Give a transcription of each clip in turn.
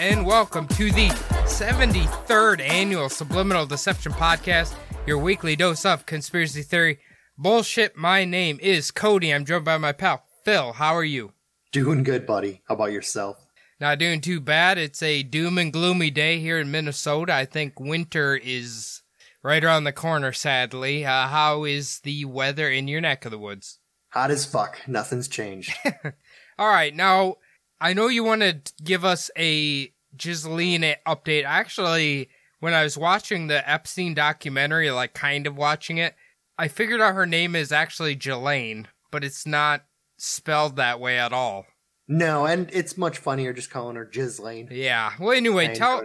And welcome to the 73rd annual Subliminal Deception Podcast, your weekly dose of conspiracy theory bullshit. My name is Cody. I'm joined by my pal Phil. How are you? Doing good, buddy. How about yourself? Not doing too bad. It's a doom and gloomy day here in Minnesota. I think winter is right around the corner, sadly. Uh, how is the weather in your neck of the woods? Hot as fuck. Nothing's changed. All right. Now, I know you want to give us a Ghislaine update. Actually, when I was watching the Epstein documentary, like kind of watching it, I figured out her name is actually Jelaine, but it's not spelled that way at all. no, and it's much funnier just calling her Ghislaine. Yeah. Well, anyway, I tell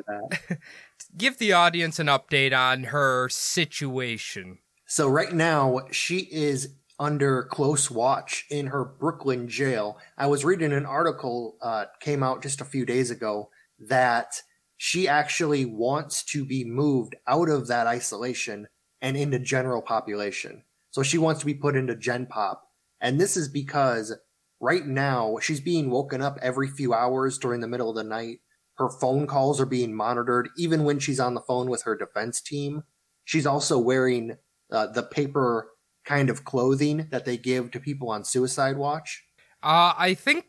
give the audience an update on her situation. So right now she is under close watch in her Brooklyn jail. I was reading an article uh, came out just a few days ago that she actually wants to be moved out of that isolation and into general population. So she wants to be put into Gen Pop. And this is because right now she's being woken up every few hours during the middle of the night. Her phone calls are being monitored, even when she's on the phone with her defense team. She's also wearing uh, the paper kind of clothing that they give to people on suicide watch. Uh, I think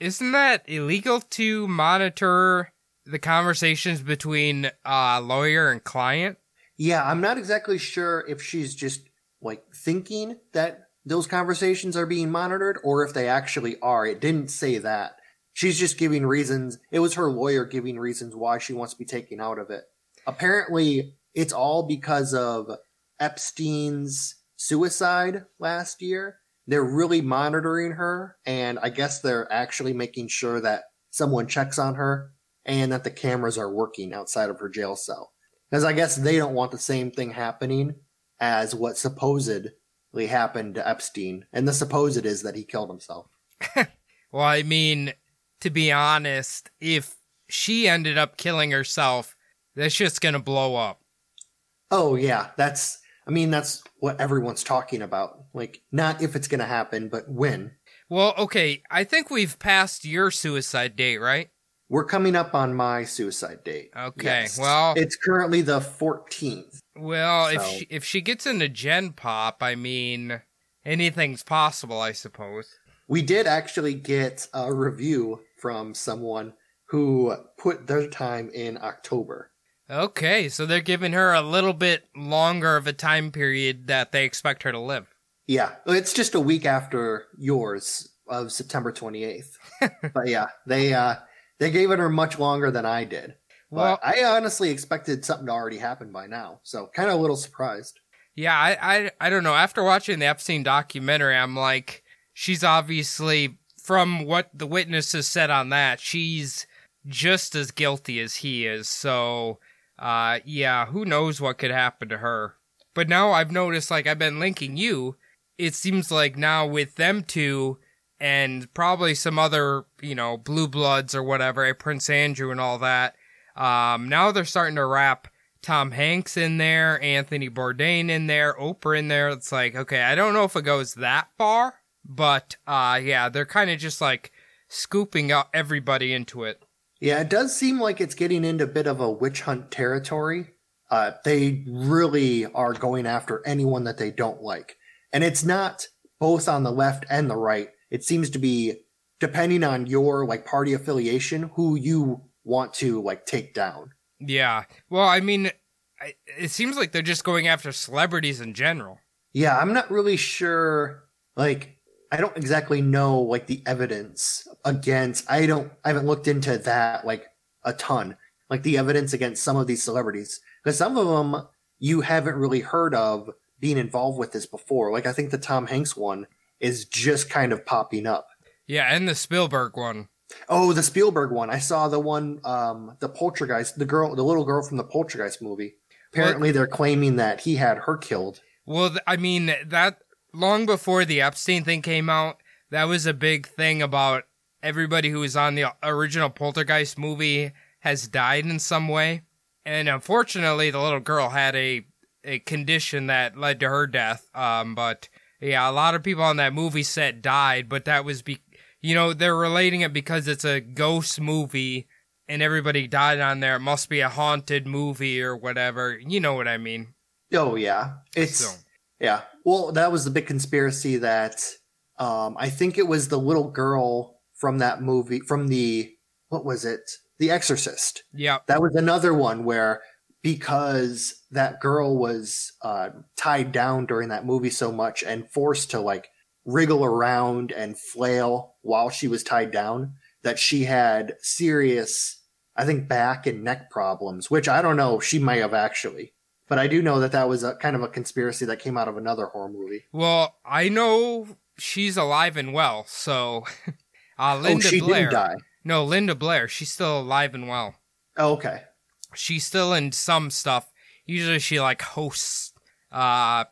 isn't that illegal to monitor the conversations between uh lawyer and client? Yeah, I'm not exactly sure if she's just like thinking that those conversations are being monitored or if they actually are. It didn't say that. She's just giving reasons. It was her lawyer giving reasons why she wants to be taken out of it. Apparently, it's all because of Epstein's suicide last year. They're really monitoring her, and I guess they're actually making sure that someone checks on her and that the cameras are working outside of her jail cell. Because I guess they don't want the same thing happening as what supposedly happened to Epstein. And the supposed is that he killed himself. Well, I mean, to be honest, if she ended up killing herself, that's just gonna blow up. Oh, yeah, that's, I mean, that's what everyone's talking about. Like, not if it's going to happen, but when. Well, okay, I think we've passed your suicide date, right? We're coming up on my suicide date. Okay, well- it's currently the 14th. Well, if she, if she gets into Gen Pop, I mean, anything's possible, I suppose. We did actually get a review from someone who put their time in October. Okay, so they're giving her a little bit longer of a time period that they expect her to live. Yeah, it's just a week after yours of September 28th. but yeah, they uh they gave it her much longer than I did. Well- But I honestly expected something to already happen by now. So kind of a little surprised. Yeah, I, I I don't know. After watching the Epstein documentary, I'm like, she's obviously from what the witnesses said on that, she's just as guilty as he is. So, uh, yeah, who knows what could happen to her? But now I've noticed, like, I've been linking you. It seems like now with them two and probably some other, you know, blue bloods or whatever, eh, Prince Andrew and all that. Um, now they're starting to wrap Tom Hanks in there, Anthony Bourdain in there, Oprah in there. It's like, okay, I don't know if it goes that far, but uh yeah, they're kind of just like scooping out everybody into it. Yeah, it does seem like it's getting into a bit of a witch hunt territory. Uh, they really are going after anyone that they don't like. And it's not both on the left and the right. It seems to be depending on your like party affiliation, who you want to like take down. Yeah. Well, I mean, it seems like they're just going after celebrities in general. Yeah, I'm not really sure. Like, I don't exactly know like the evidence against. I don't. I haven't looked into that like a ton. Like the evidence against some of these celebrities, because some of them you haven't really heard of being involved with this before. Like I think the Tom Hanks one is just kind of popping up. Yeah, and the Spielberg one. Oh, the Spielberg one. I saw the one, um, the Poltergeist, the girl, the little girl from the Poltergeist movie. Apparently, they're claiming that he had her killed. Well, I mean, that long before the Epstein thing came out, that was a big thing about everybody who was on the original Poltergeist movie has died in some way. And unfortunately, the little girl had a, a condition that led to her death. Um, but yeah, a lot of people on that movie set died, but that was be, you know, they're relating it because it's a ghost movie and everybody died on there. It must be a haunted movie or whatever. You know what I mean? Oh yeah, it's So, yeah. Well, that was the big conspiracy that um, I think it was the little girl from that movie from the what was it? The Exorcist. yeah. That was another one where because that girl was uh, tied down during that movie so much and forced to like wriggle around and flail while she was tied down, that she had serious, I think, back and neck problems, which I don't know, she may have actually. But I do know that that was a kind of a conspiracy that came out of another horror movie. Well, I know she's alive and well, so uh, Linda oh, she Blair. didn't die. No, Linda Blair. She's still alive and well. Oh, okay. She's still in some stuff. Usually, she like hosts uh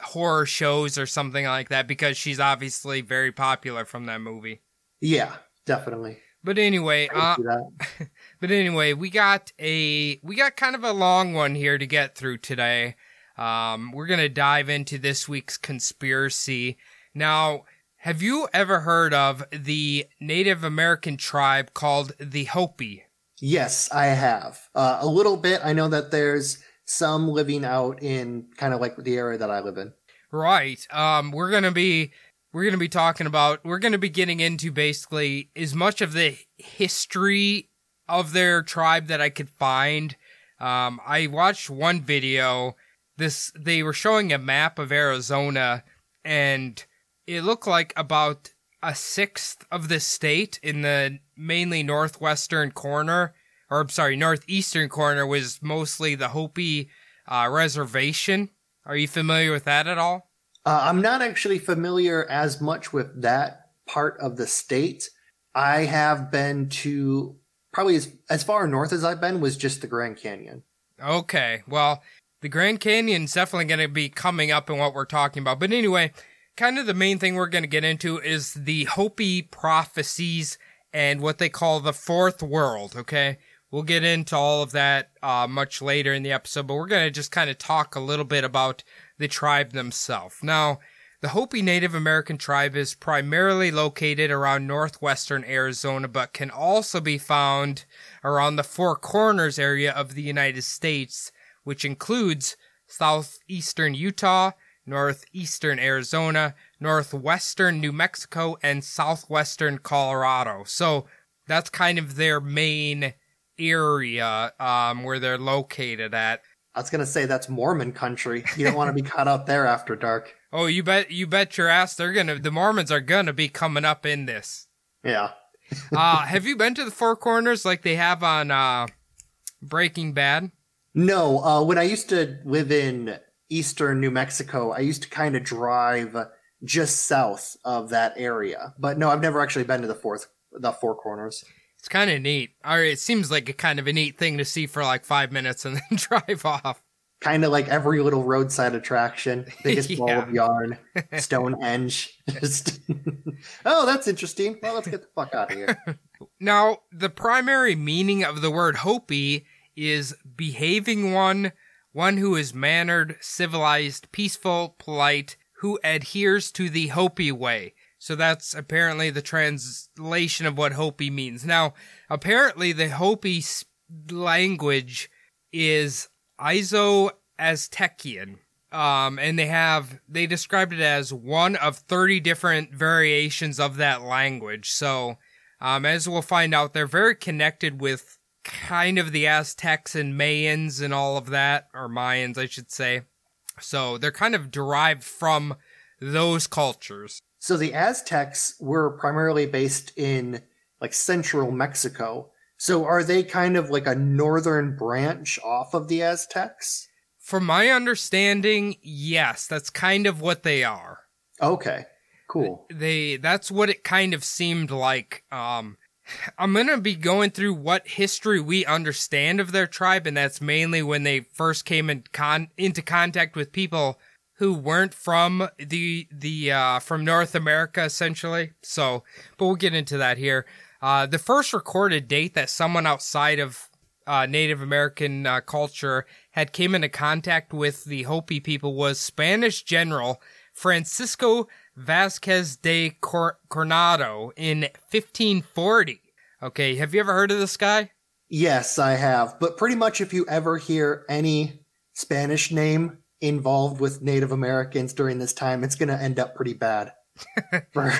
horror shows or something like that because she's obviously very popular from that movie. Yeah, definitely. But anyway, uh. But anyway, we got a we got kind of a long one here to get through today. Um, we're gonna dive into this week's conspiracy. Now, have you ever heard of the Native American tribe called the Hopi? Yes, I have. Uh, a little bit. I know that there's some living out in kind of like the area that I live in. Right. Um, we're gonna be we're gonna be talking about we're gonna be getting into basically as much of the history of their tribe that I could find. Um, I watched one video. This they were showing a map of Arizona, and it looked like about a sixth of the state in the mainly northwestern corner, or I'm sorry, northeastern corner was mostly the Hopi uh, reservation. Are you familiar with that at all? Uh, I'm not actually familiar as much with that part of the state. I have been to probably as, as far north as I've been was just the Grand Canyon. Okay, well, the Grand Canyon's definitely going to be coming up in what we're talking about. But anyway, kind of the main thing we're going to get into is the Hopi prophecies and what they call the fourth world, okay? We'll get into all of that uh, much later in the episode, but we're going to just kind of talk a little bit about the tribe themselves. Now, the Hopi Native American tribe is primarily located around northwestern Arizona, but can also be found around the Four Corners area of the United States, which includes southeastern Utah, northeastern Arizona, northwestern New Mexico, and southwestern Colorado. So that's kind of their main area um, where they're located at. I was gonna say that's Mormon country. You don't want to be caught out there after dark. Oh, you bet you bet your ass they're gonna the Mormons are gonna be coming up in this. Yeah. Uh have you been to the Four Corners like they have on uh Breaking Bad? No, uh, when I used to live in eastern New Mexico, I used to kind of drive just south of that area. But no, I've never actually been to the fourth, the Four Corners. It's kind of neat. Or it seems like a kind of a neat thing to see for like five minutes and then drive off. Kind of like every little roadside attraction, biggest ball of yarn, Stonehenge. Just, oh, that's interesting. Well, let's get the fuck out of here. Now, the primary meaning of the word Hopi is behaving one, one who is mannered, civilized, peaceful, polite, who adheres to the Hopi way. So that's apparently the translation of what Hopi means. Now, apparently the Hopi language is Iso Aztecian. Um, and they have, they described it as one of 30 different variations of that language. So, um, as we'll find out, they're very connected with kind of the Aztecs and Mayans and all of that, or Mayans, I should say. So they're kind of derived from those cultures. So the Aztecs were primarily based in like central Mexico. So are they kind of like a northern branch off of the Aztecs? From my understanding, yes, that's kind of what they are. Okay. Cool. They that's what it kind of seemed like. Um, I'm gonna be going through what history we understand of their tribe, and that's mainly when they first came in con- into contact with people who weren't from the the uh, from North America, essentially. So, but we'll get into that here. Uh, the first recorded date that someone outside of uh, Native American uh, culture had came into contact with the Hopi people was Spanish General Francisco Vasquez de Cor- Coronado in 1540. Okay, have you ever heard of this guy? Yes, I have. But pretty much if you ever hear any Spanish name involved with Native Americans during this time, it's going to end up pretty bad for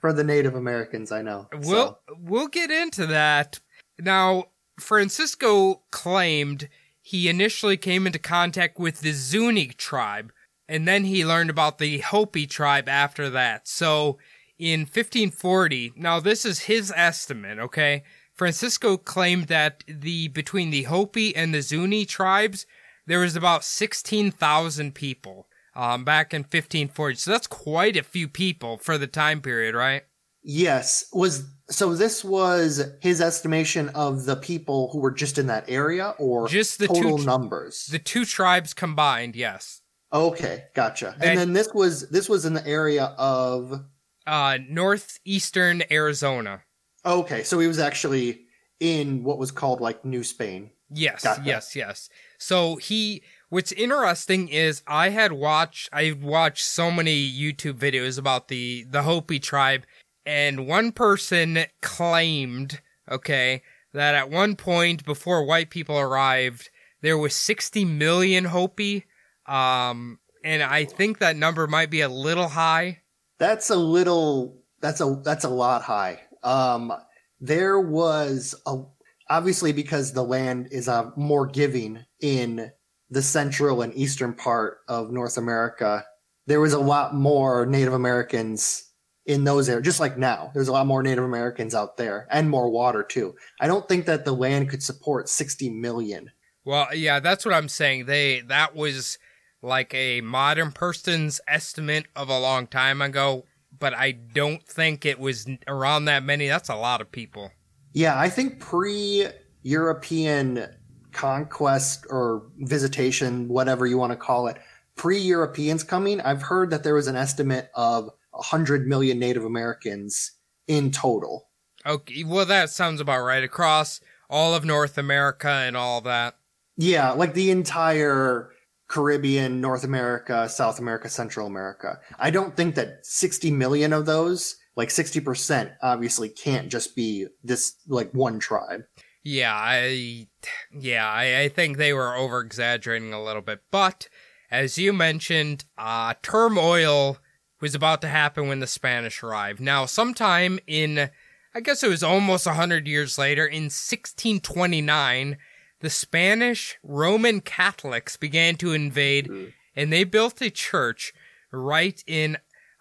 for the Native Americans. I know. We'll we'll get into that. Now, Francisco claimed he initially came into contact with the Zuni tribe, and then he learned about the Hopi tribe after that. So, in 1540, now this is his estimate, okay? Francisco claimed that the between the Hopi and the Zuni tribes, there was about 16,000 people um, back in 1540. So that's quite a few people for the time period, right? yes, was so this was his estimation of the people who were just in that area, or Just the two total tr- numbers. The two tribes combined, yes. okay, gotcha. That- and then this was this was in the area of Uh, northeastern Arizona. okay, so he was actually in what was called like New Spain. Yes, Gotcha. yes, yes. So he, what's interesting is I had watched, I watched so many YouTube videos about the, the Hopi tribe and one person claimed, okay, that at one point before white people arrived, there was 60 million Hopi. Um, and I think that number might be a little high. That's a little that's a that's a lot high. Um there was a obviously because the land is uh, more giving in the central and eastern part of North America. There was a lot more Native Americans in those areas, just like now. There's a lot more Native Americans out there and more water too. I don't think that the land could support 60 million. Well, yeah, that's what I'm saying. They that was like a modern person's estimate of a long time ago, but I don't think it was around that many. That's a lot of people. Yeah, I think pre European conquest or visitation, whatever you want to call it, pre Europeans coming, I've heard that there was an estimate of 100 million Native Americans in total. Okay, well that sounds about right across all of North America and all that. Yeah, like the entire Caribbean, North America, South America, Central America. I don't think that 60 million of those, like 60%, obviously can't just be this, like one tribe. Yeah, I yeah, I, I think they were over exaggerating a little bit. But as you mentioned, uh turmoil was about to happen when the Spanish arrived. Now, sometime in I guess it was almost a hundred years later, in 1629, the Spanish Roman Catholics began to invade, and they built a church right in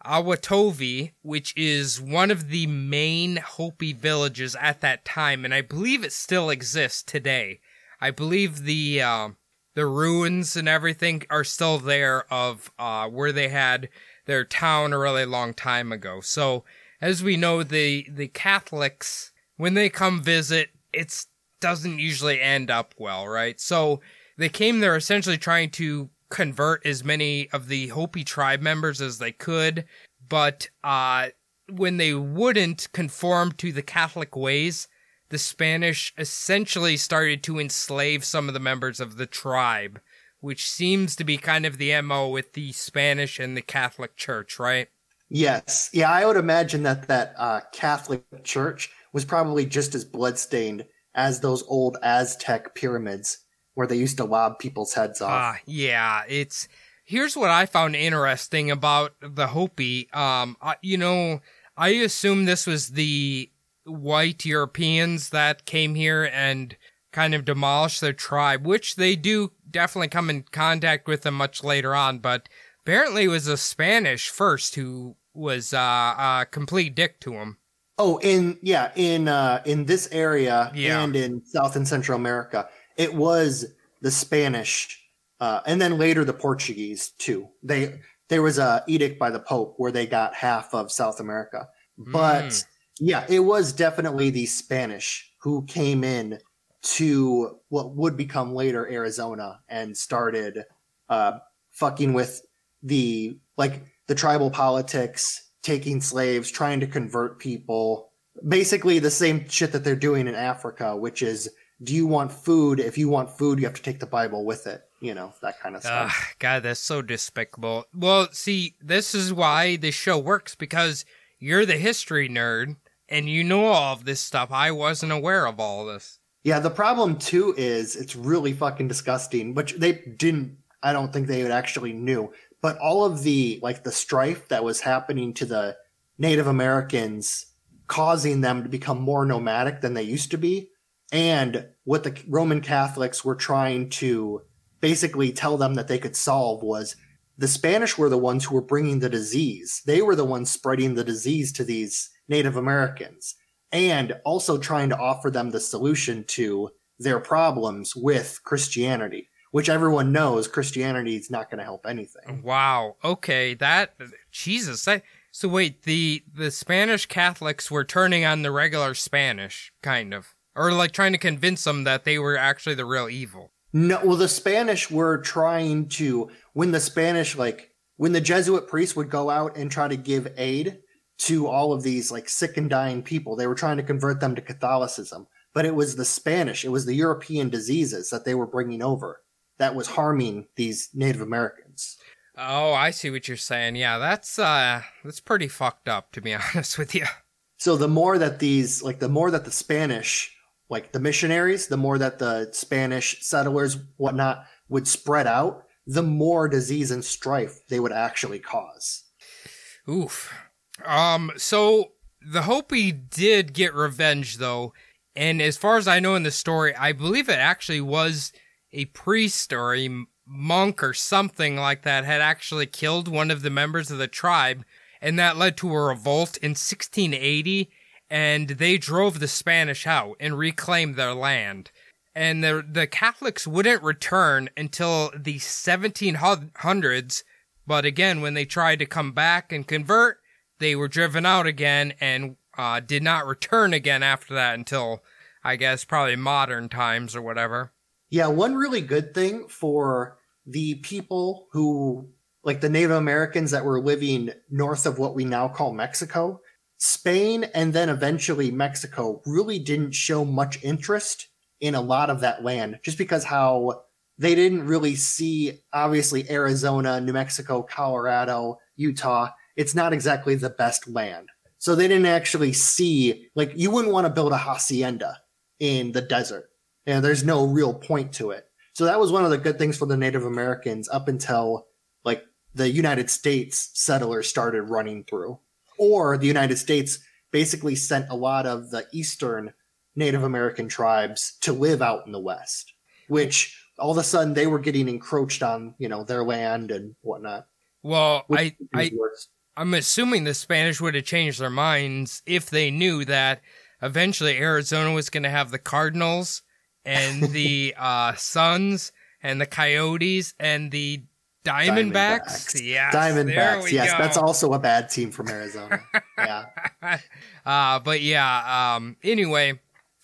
Awatovi, which is one of the main Hopi villages at that time, and I believe it still exists today. I believe the uh, the ruins and everything are still there of uh, where they had their town a really long time ago. So, as we know, the the Catholics when they come visit, it doesn't usually end up well, right? So they came there essentially trying to convert as many of the Hopi tribe members as they could, but uh, when they wouldn't conform to the Catholic ways, the Spanish essentially started to enslave some of the members of the tribe, which seems to be kind of the MO with the Spanish and the Catholic Church, right? Yes. Yeah, I would imagine that that uh, Catholic Church was probably just as bloodstained as those old Aztec pyramids where they used to lob people's heads off. Ah, yeah, it's here's what I found interesting about the Hopi. Um, I, you know, I assume this was the white Europeans that came here and kind of demolished their tribe, which they do definitely come in contact with them much later on. But apparently, it was the Spanish first who was uh, a complete dick to them. Oh, in yeah, in uh in this area Yeah. and in South and Central America, it was the Spanish uh and then later the Portuguese too. They there was a edict by the Pope where they got half of South America. But Mm. yeah, it was definitely the Spanish who came in to what would become later Arizona and started uh, fucking with the like the tribal politics, taking slaves, trying to convert people. Basically, the same shit that they're doing in Africa, which is, do you want food? If you want food, you have to take the Bible with it. You know that kind of Ugh, stuff. Ah, God, that's so despicable. Well, see, this is why this show works because you're the history nerd and you know all of this stuff. I wasn't aware of all this. Yeah, the problem too is it's really fucking disgusting, which they didn't I don't think they actually knew. But all of the like the strife that was happening to the Native Americans causing them to become more nomadic than they used to be and what the Roman Catholics were trying to basically tell them that they could solve was the Spanish were the ones who were bringing the disease. They were the ones spreading the disease to these Native Americans and also trying to offer them the solution to their problems with Christianity, which everyone knows Christianity is not going to help anything. Wow. Okay, that Jesus. So wait, the the Spanish Catholics were turning on the regular Spanish, kind of, or like trying to convince them that they were actually the real evil. No, well, the Spanish were trying to, when the Spanish, like, when the Jesuit priests would go out and try to give aid to all of these, like, sick and dying people, they were trying to convert them to Catholicism. But it was the Spanish, it was the European diseases that they were bringing over that was harming these Native Americans. Oh, I see what you're saying. Yeah, that's uh that's pretty fucked up to be honest with you. So the more that these, like, the more that the Spanish, like the missionaries, the more that the Spanish settlers, whatnot, would spread out, the more disease and strife they would actually cause. Oof. Um so the Hopi did get revenge though, and as far as I know in the story, I believe it actually was a priest or a monk or something like that had actually killed one of the members of the tribe, and that led to a revolt in 1680, and they drove the Spanish out and reclaimed their land. And the the Catholics wouldn't return until the 1700s, but again, when they tried to come back and convert, they were driven out again and uh, did not return again after that until I guess probably modern times or whatever. Yeah, one really good thing for the people who, like the Native Americans that were living north of what we now call Mexico, Spain and then eventually Mexico really didn't show much interest in a lot of that land just because how they didn't really see, obviously, Arizona, New Mexico, Colorado, Utah. It's not exactly the best land. So they didn't actually see, like, you wouldn't want to build a hacienda in the desert and there's no real point to it. So that was one of the good things for the Native Americans up until like the United States settlers started running through. Or the United States basically sent a lot of the eastern Native American tribes to live out in the West, which all of a sudden they were getting encroached on, you know, their land and whatnot. Well, I, I, worse. I'm assuming the Spanish would have changed their minds if they knew that eventually Arizona was going to have the Cardinals and the uh, Suns and the Coyotes and the Diamondbacks. Diamondbacks. Yes, there Diamondbacks. we Yes, go. that's also a bad team from Arizona. yeah. uh, but yeah, um, anyway,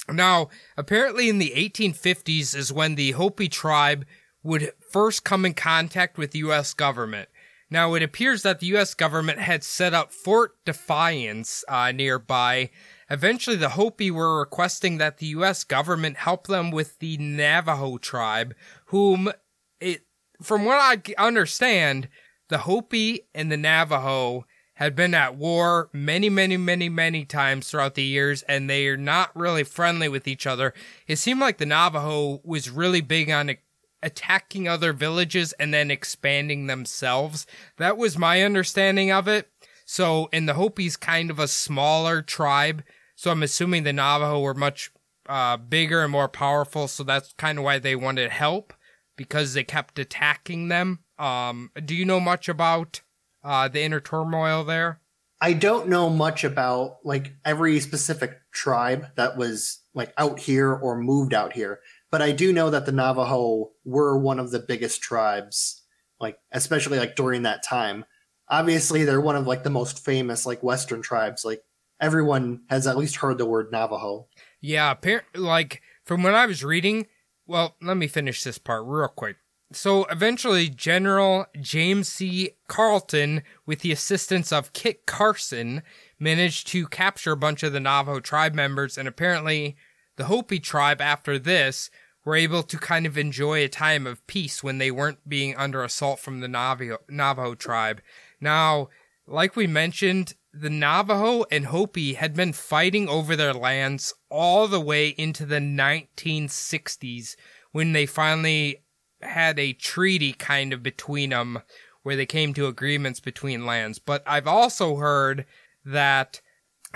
now apparently in the 1850s is when the Hopi tribe would first come in contact with the U.S. government. Now it appears that the U.S. government had set up Fort Defiance uh, nearby. Eventually, the Hopi were requesting that the U.S. government help them with the Navajo tribe, whom it, from what I understand, the Hopi and the Navajo had been at war many, many, many, many times throughout the years, and they are not really friendly with each other. It seemed like the Navajo was really big on attacking other villages and then expanding themselves. That was my understanding of it. So, and the Hopi's kind of a smaller tribe, so I'm assuming the Navajo were much uh, bigger and more powerful, so that's kind of why they wanted help because they kept attacking them. Um, do you know much about uh, the inner turmoil there? I don't know much about like every specific tribe that was like out here or moved out here, but I do know that the Navajo were one of the biggest tribes, like especially like during that time. obviously they're one of like the most famous like Western tribes. Like everyone has at least heard the word Navajo. Yeah, like from when I was reading, well, let me finish this part real quick. So eventually, General James C. Carleton, with the assistance of Kit Carson, managed to capture a bunch of the Navajo tribe members, and apparently, the Hopi tribe, after this, were able to kind of enjoy a time of peace when they weren't being under assault from the Navajo, Navajo tribe. Now, like we mentioned, the Navajo and Hopi had been fighting over their lands all the way into the 1960s when they finally had a treaty kind of between them where they came to agreements between lands. But I've also heard that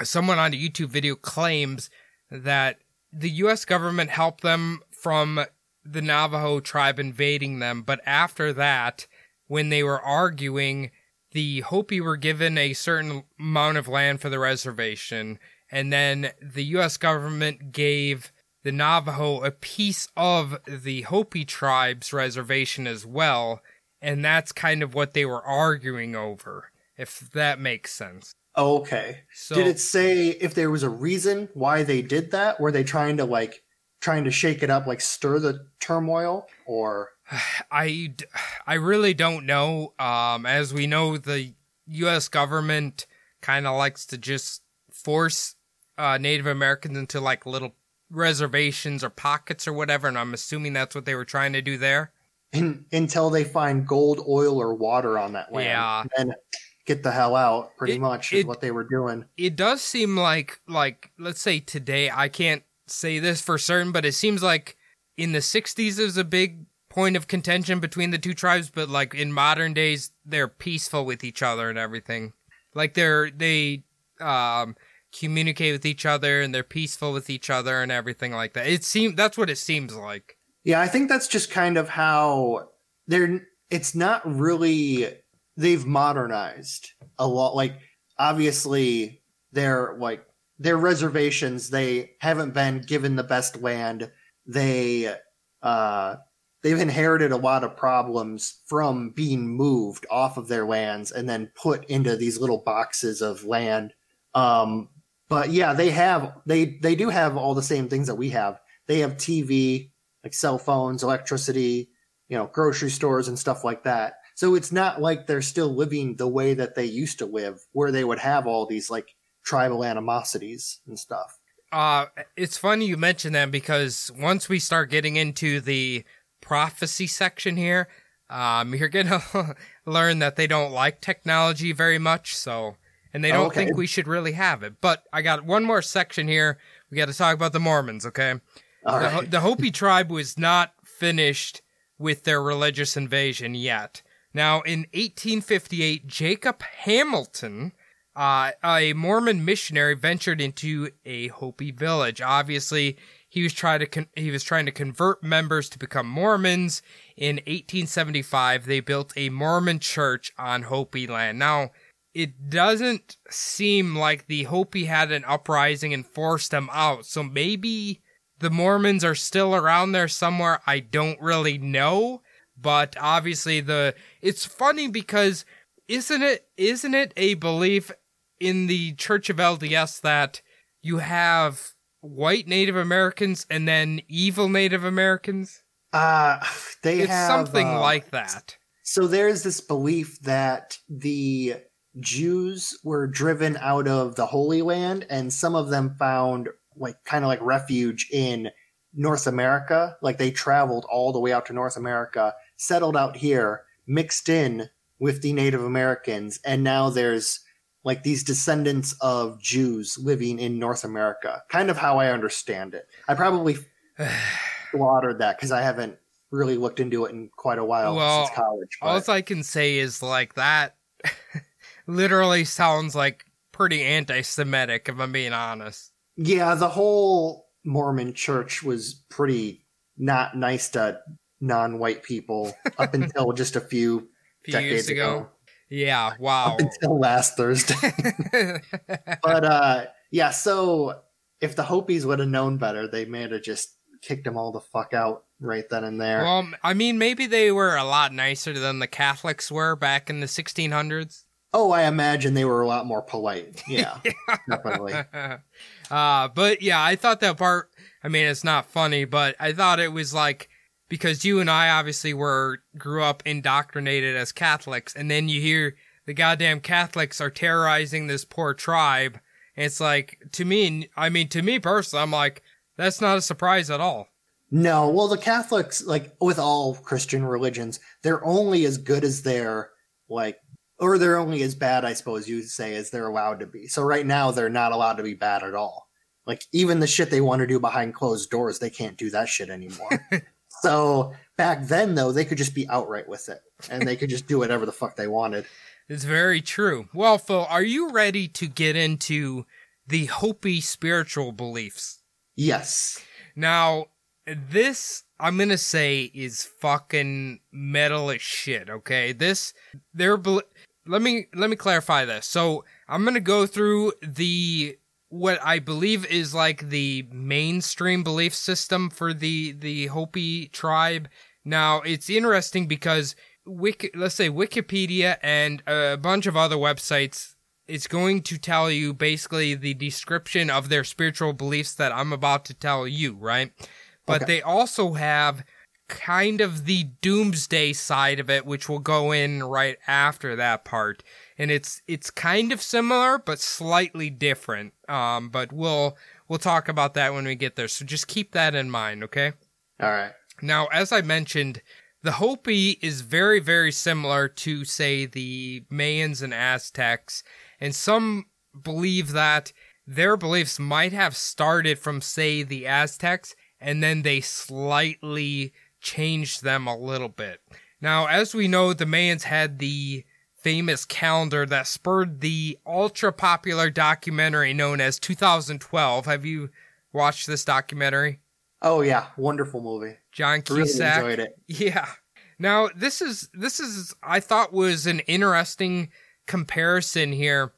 someone on a YouTube video claims that the US government helped them from the Navajo tribe invading them, but after that, when they were arguing, the Hopi were given a certain amount of land for the reservation, and then the US government gave the Navajo a piece of the Hopi tribe's reservation as well, and that's kind of what they were arguing over, if that makes sense. Okay. So Did it say if there was a reason why they did that? Were they trying to like trying to shake it up, like stir the turmoil, or I, I really don't know. Um, as we know, the U.S. government kind of likes to just force uh, Native Americans into like little reservations or pockets or whatever, and I'm assuming that's what they were trying to do there. in, until they find gold, oil, or water on that land, Yeah. and get the hell out? Pretty It- much is it- what they were doing. It does seem like like let's say today. I can't say this for certain, but it seems like in the '60s is a big point of contention between the two tribes, but like in modern days, they're peaceful with each other and everything. Like they're they um communicate with each other and they're peaceful with each other and everything like that. It seems that's what it seems like. Yeah, I think that's just kind of how they're. It's not really. They've modernized a lot. Like obviously, they're like their reservations. They haven't been given the best land. They uh, they've inherited a lot of problems from being moved off of their lands and then put into these little boxes of land. Um, but yeah, they have they they do have all the same things that we have. They have TV, like cell phones, electricity, you know, grocery stores and stuff like that. So it's not like they're still living the way that they used to live, where they would have all these like tribal animosities and stuff. Uh, it's funny you mention that because once we start getting into the prophecy section here, um, you're gonna learn that they don't like technology very much. So, and they don't Okay. think we should really have it. But I got one more section here. We got to talk about the Mormons. Okay, All the, right. the Hopi tribe was not finished with their religious invasion yet. Now, in 1858, Jacob Hamblin, uh, a Mormon missionary, ventured into a Hopi village. Obviously, he was trying to con- he was trying to convert members to become Mormons. In 1875, they built a Mormon church on Hopi land. Now, it doesn't seem like the Hopi had an uprising and forced them out. So maybe the Mormons are still around there somewhere. I don't really know, but obviously the it's funny because isn't it isn't it a belief in the Church of LDS that you have white Native Americans and then evil Native Americans? Uh, they It's have something uh, like that. So there's this belief that the Jews were driven out of the Holy Land, and some of them found like kind of like refuge in North America. Like they traveled all the way out to North America, settled out here, mixed in with the Native Americans, and now there's like these descendants of Jews living in North America. Kind of how I understand it. I probably slaughtered that because I haven't really looked into it in quite a while Well, since college. All I can say is like that literally sounds like pretty anti-Semitic, if I'm being honest. Yeah, the whole Mormon church was pretty not nice to non-white people up until just a few few decades ago. ago. Yeah, wow. Up until last Thursday. but uh yeah, so if the Hopis would have known better, they may have just kicked them all the fuck out right then and there. well, I mean, maybe they were a lot nicer than the Catholics were back in the 1600s. Oh, I imagine they were a lot more polite. Yeah, definitely. uh, but yeah, I thought that part. I mean, it's not funny, but I thought it was like because you and I obviously were grew up indoctrinated as Catholics, and then you hear the goddamn Catholics are terrorizing this poor tribe. And it's like to me, I mean, to me personally, I'm like, that's not a surprise at all. No, well, the Catholics, like with all Christian religions, they're only as good as they're like, or they're only as bad, I suppose you'd say, as they're allowed to be. So right now, they're not allowed to be bad at all. Like even the shit they want to do behind closed doors, they can't do that shit anymore. so back then, though, they could just be outright with it, and they could just do whatever the fuck they wanted. It's very true. Well, Phil, are you ready to get into the Hopi spiritual beliefs? Yes. Now, this I'm gonna say is fucking metal as shit. Okay, this they're let me let me clarify this. So I'm gonna go through the what I believe is like the mainstream belief system for the the Hopi tribe. Now it's interesting because Wiki, let's say Wikipedia and a bunch of other websites it's going to tell you basically the description of their spiritual beliefs that I'm about to tell you, right? But okay. they also have kind of the doomsday side of it, which will go in right after that part. And it's it's kind of similar but slightly different. Um, but we'll we'll talk about that when we get there. So just keep that in mind, okay? All right. Now, as I mentioned, the Hopi is very, very similar to, say, the Mayans and Aztecs, and some believe that their beliefs might have started from, say, the Aztecs, and then they slightly changed them a little bit. Now, as we know, the Mayans had the famous calendar that spurred the ultra popular documentary known as 2012. Have you watched this documentary? Oh yeah, wonderful movie. John Cusack. Really enjoyed it. Yeah. Now this is this is I thought was an interesting comparison here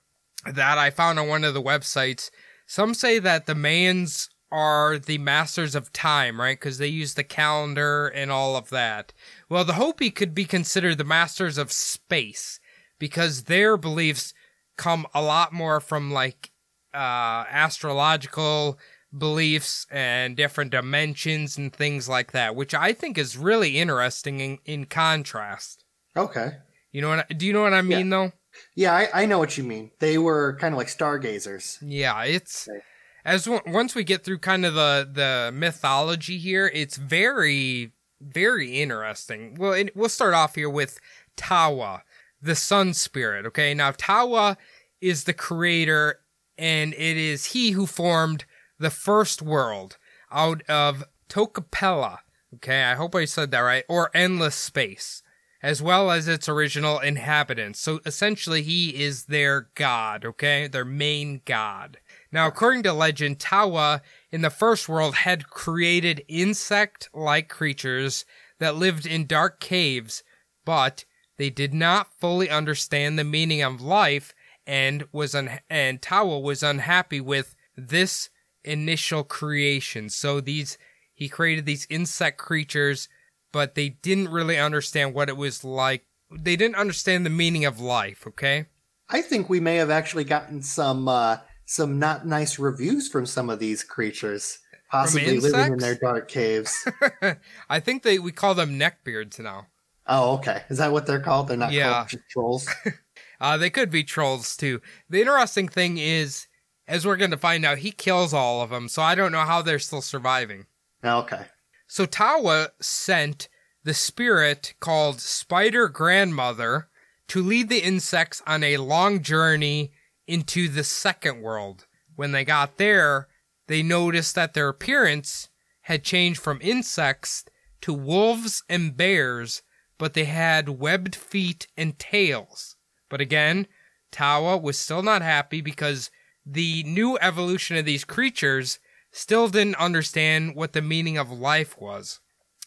that I found on one of the websites. Some say that the Mayans are the masters of time, right? Because they use the calendar and all of that. Well, the Hopi could be considered the masters of space because their beliefs come a lot more from like uh, astrological beliefs and different dimensions and things like that, which I think is really interesting in, in contrast. Okay. You know what? Do you know what I mean, yeah. though? Yeah, I, I know what you mean. They were kind of like stargazers. Yeah, it's okay. as once we get through kind of the the mythology here, it's very very interesting. Well, it, we'll start off here with Tawa, the sun spirit. Okay, now Tawa is the creator, and it is he who formed the first world out of Tokapela. Okay, I hope I said that right. Or endless space, as well as its original inhabitants. So essentially, he is their god. Okay, their main god. Now, according to legend, Tawa in the first world had created insect-like creatures that lived in dark caves, but they did not fully understand the meaning of life and was un- and Tawa was unhappy with this initial creation. So these, he created these insect creatures, but they didn't really understand what it was like. They didn't understand the meaning of life, okay? I think we may have actually gotten some, uh, some not nice reviews from some of these creatures, possibly living in their dark caves. I think they, we call them neckbeards now. Oh, okay. Is that what they're called? They're not yeah. called trolls. uh, they could be trolls too. The interesting thing is as we're going to find out, he kills all of them, so I don't know how they're still surviving. Okay. So Tawa sent the spirit called Spider Grandmother to lead the insects on a long journey into the second world. When they got there, they noticed that their appearance had changed from insects to wolves and bears, but they had webbed feet and tails. But again, Tawa was still not happy because the new evolution of these creatures still didn't understand what the meaning of life was.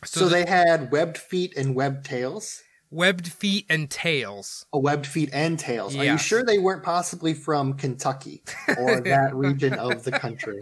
So, so they had webbed feet and webbed tails? Webbed feet and tails. Oh, webbed feet and tails. Yes. Are you sure they weren't possibly from Kentucky or that region of the country?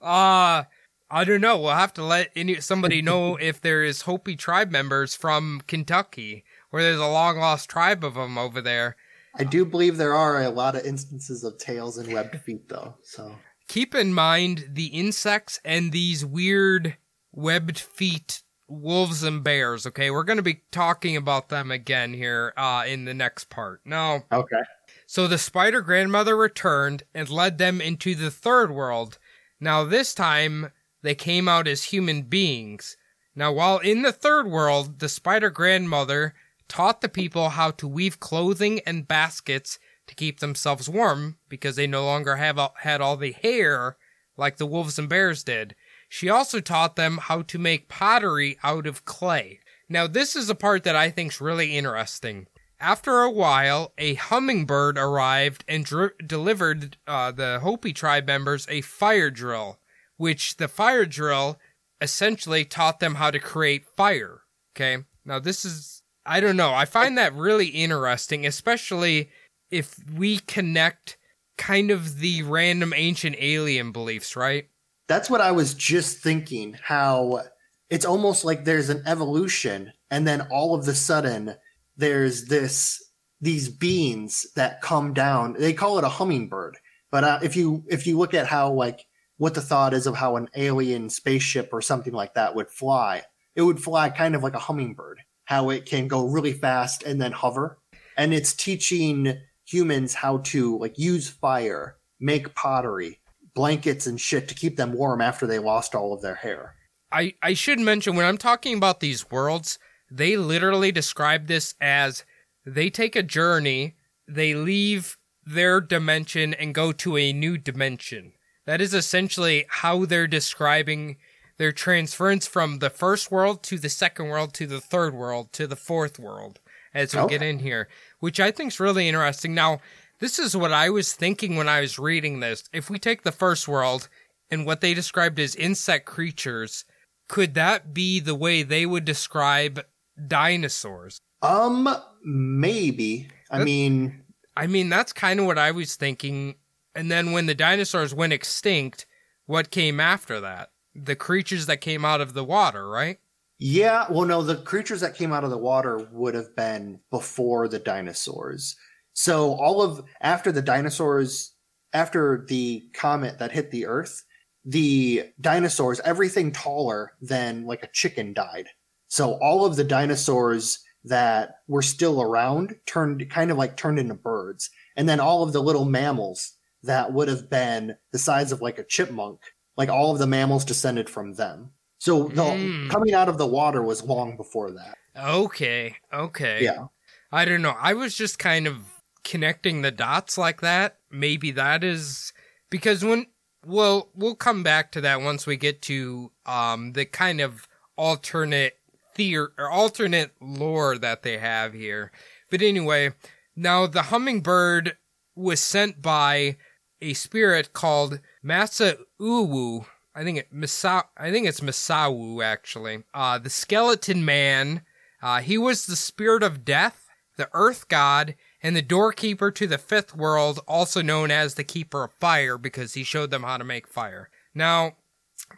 Uh, I don't know. We'll have to let any, somebody know if there is Hopi tribe members from Kentucky, where there's a long lost tribe of them over there. I do believe there are a lot of instances of tails and webbed feet, though. So Keep in mind the insects and these weird webbed feet wolves and bears, okay? We're going to be talking about them again here uh, in the next part. Now, okay, so the spider grandmother returned and led them into the third world. Now, this time, they came out as human beings. Now, while in the third world, the spider grandmother taught the people how to weave clothing and baskets to keep themselves warm because they no longer have had all the hair like the wolves and bears did. She also taught them how to make pottery out of clay. Now, this is a part that I think is really interesting. After a while, a hummingbird arrived and delivered uh, the Hopi tribe members a fire drill, which the fire drill essentially taught them how to create fire. Okay. Now, this is, I don't know. I find that really interesting, especially if we connect kind of the random ancient alien beliefs, right? that's what I was just thinking. How it's almost like there's an evolution, and then all of the sudden there's this these beings that come down. They call it a hummingbird, but uh, if you if you look at how like what the thought is of how an alien spaceship or something like that would fly, it would fly kind of like a hummingbird. How it can go really fast and then hover, and it's teaching humans how to like use fire, make pottery, blankets and shit to keep them warm after they lost all of their hair. I, I should mention when I'm talking about these worlds, they literally describe this as they take a journey, they leave their dimension and go to a new dimension. That is essentially how they're describing their transference from the first world to the second world to the third world to the fourth world as we Okay. get in here, which I think is really interesting. Now, this is what I was thinking when I was reading this. If we take the first world and what they described as insect creatures, could that be the way they would describe dinosaurs? Um, maybe. I That- mean, I mean, that's kind of what I was thinking. And then when the dinosaurs went extinct, what came after that? The creatures that came out of the water, right? yeah. Well, no, the creatures that came out of the water would have been before the dinosaurs. So all of after the dinosaurs, after the comet that hit the Earth, the dinosaurs, everything taller than like a chicken died. So all of the dinosaurs that were still around turned kind of like turned into birds. And then all of the little mammals that would have been the size of like a chipmunk, like all of the mammals descended from them. So the Mm. coming out of the water was long before that. Okay, okay. Yeah. I don't know. I was just kind of connecting the dots like that. Maybe that is because when well, we'll come back to that once we get to um the kind of alternate theor or alternate lore that they have here. But anyway, now the hummingbird was sent by a spirit called Masa Uwu. I think it Masa I think it's Masawu actually. Uh the skeleton man. Uh he was the spirit of death, the earth god, and the doorkeeper to the fifth world, also known as the keeper of fire because he showed them how to make fire. Now,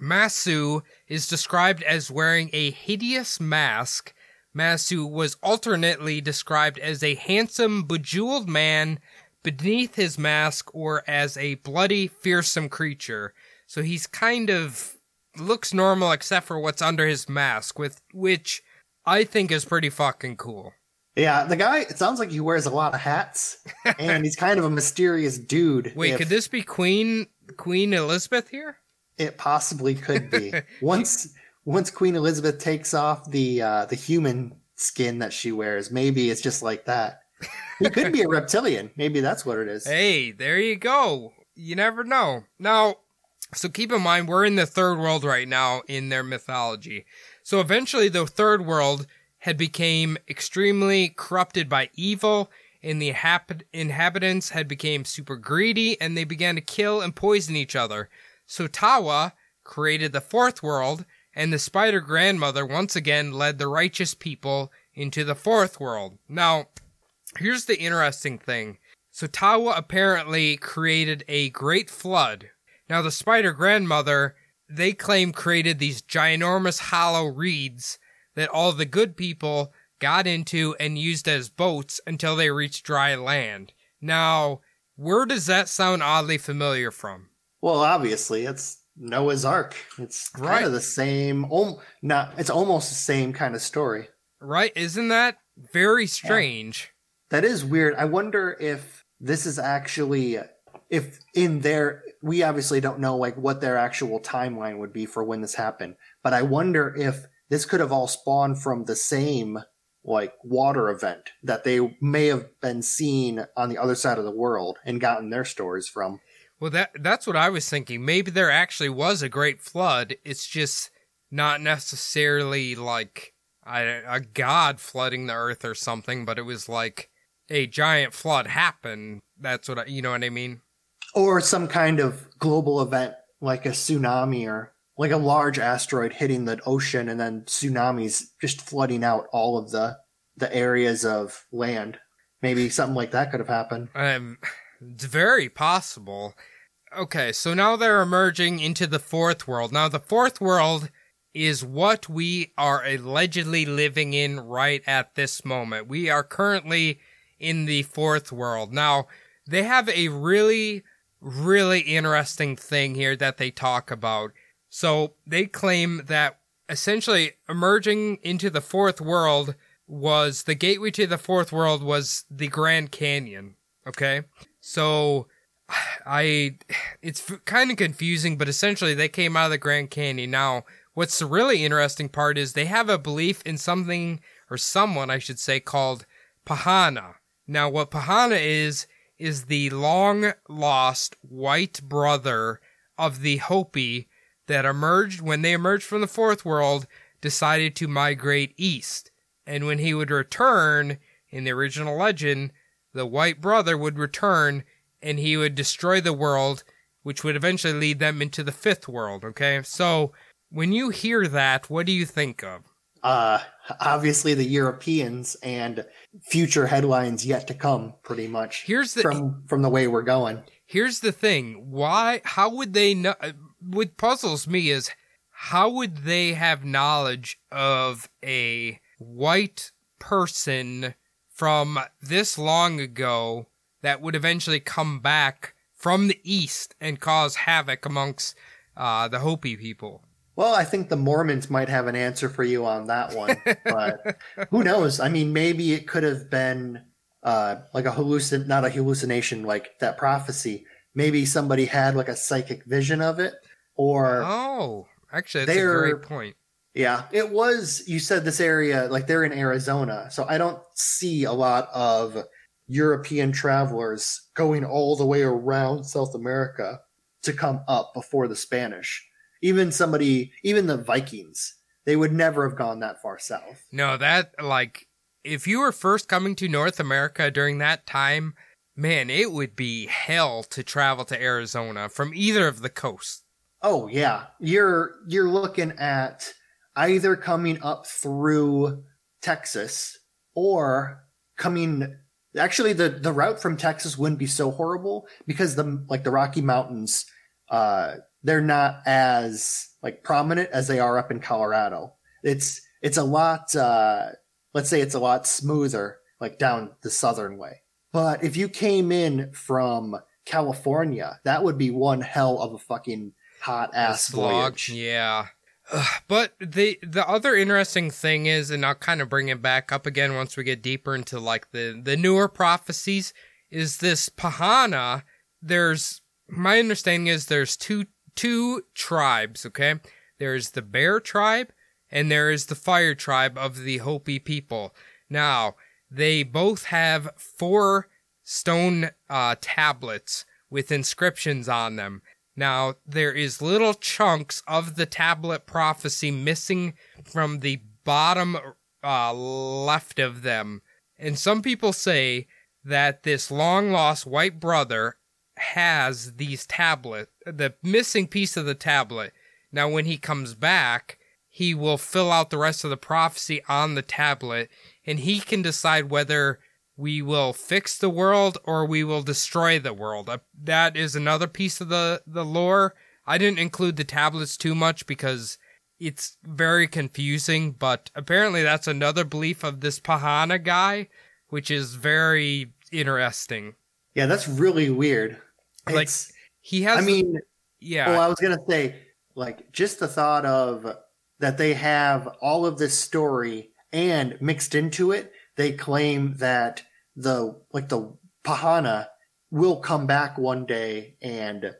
Masu is described as wearing a hideous mask. Masu was alternately described as a handsome, bejeweled man beneath his mask or as a bloody, fearsome creature. So he's kind of looks normal except for what's under his mask, with which I think is pretty fucking cool. Yeah, the guy, it sounds like he wears a lot of hats and he's kind of a mysterious dude. Wait, if could this be Queen Queen Elizabeth here? It possibly could be. once once Queen Elizabeth takes off the uh, the human skin that she wears, maybe it's just like that. He could be a reptilian. Maybe that's what it is. Hey, there you go. You never know. Now, so keep in mind, we're in the third world right now in their mythology. So eventually the third world had became extremely corrupted by evil and the hap- inhabitants had become super greedy and they began to kill and poison each other. So Tawa created the fourth world and the spider grandmother once again led the righteous people into the fourth world. Now, here's the interesting thing. So Tawa apparently created a great flood. Now the spider grandmother, they claim created these ginormous hollow reeds that all the good people got into and used as boats until they reached dry land. Now, where does that sound oddly familiar from? Well, obviously, it's Noah's Ark. It's kind Right. of the same. om- Not. It's almost the same kind of story. Right? Isn't that very strange? That is weird. I wonder if this is actually if in their we obviously don't know like what their actual timeline would be for when this happened, but I wonder if this could have all spawned from the same like water event that they may have been seen on the other side of the world and gotten their stories from. Well, that that's what I was thinking. Maybe there actually was a great flood. It's just not necessarily like a, a god flooding the earth or something, but it was like a giant flood happen, That's what I, you know what I mean? Or some kind of global event like a tsunami or like a large asteroid hitting the ocean and then tsunamis just flooding out all of the the areas of land. Maybe something like that could have happened. Um, it's very possible. Okay, so now they're emerging into the fourth world. Now, the fourth world is what we are allegedly living in right at this moment. We are currently in the fourth world. Now, they have a really, really interesting thing here that they talk about. So, they claim that essentially emerging into the fourth world was the gateway to the fourth world was the Grand Canyon. Okay. So I, it's kind of confusing, but essentially they came out of the Grand Canyon. Now, what's the really interesting part is they have a belief in something or someone, I should say, called Pahana. Now, what Pahana is, is the long lost white brother of the Hopi that emerged when they emerged from the fourth world, decided to migrate east. And when he would return, in the original legend, the white brother would return and he would destroy the world, which would eventually lead them into the fifth world, okay? So, when you hear that, what do you think of? Uh obviously the Europeans and future headlines yet to come pretty much Here's the from from the way we're going. here's the thing. Why how would they know what puzzles me is how would they have knowledge of a white person from this long ago that would eventually come back from the east and cause havoc amongst uh, the Hopi people? Well, I think the Mormons might have an answer for you on that one, but who knows? I mean, maybe it could have been uh, like a hallucin, not a hallucination, like that prophecy. Maybe somebody had like a psychic vision of it, or Oh, actually, that's a great point. yeah, it was. You said this area, like they're in Arizona, so I don't see a lot of European travelers going all the way around South America to come up before the Spanish. Even somebody, even the Vikings, they would never have gone that far south. No, that like if you were first coming to North America during that time, man, it would be hell to travel to Arizona from either of the coasts. Oh yeah, you're you're looking at either coming up through Texas or coming actually the the route from Texas wouldn't be so horrible because the like the Rocky Mountains uh they're not as like prominent as they are up in Colorado. It's it's a lot uh let's say it's a lot smoother like down the southern way. But if you came in from California, that would be one hell of a fucking hot ass voyage. yeah. But the the other interesting thing is, and I'll kind of bring it back up again once we get deeper into like the the newer prophecies, is this Pahana. There's my understanding is there's two two tribes. Okay, there's the Bear tribe and there is the Fire tribe of the Hopi people. Now they both have four stone uh, tablets with inscriptions on them. Now, there is little chunks of the tablet prophecy missing from the bottom uh, left of them. And some people say that this long lost white brother has these tablet, the missing piece of the tablet. Now, when he comes back, he will fill out the rest of the prophecy on the tablet, and he can decide whether we will fix the world or we will destroy the world. Uh, That is another piece of the, the lore. I didn't include the tablets too much because it's very confusing, but apparently that's another belief of this Pahana guy, which is very interesting. Yeah, that's really weird. Like, It's, He has I mean, yeah. well, I was gonna say, like, just the thought of that they have all of this story and mixed into it, they claim that the like the Pahana will come back one day and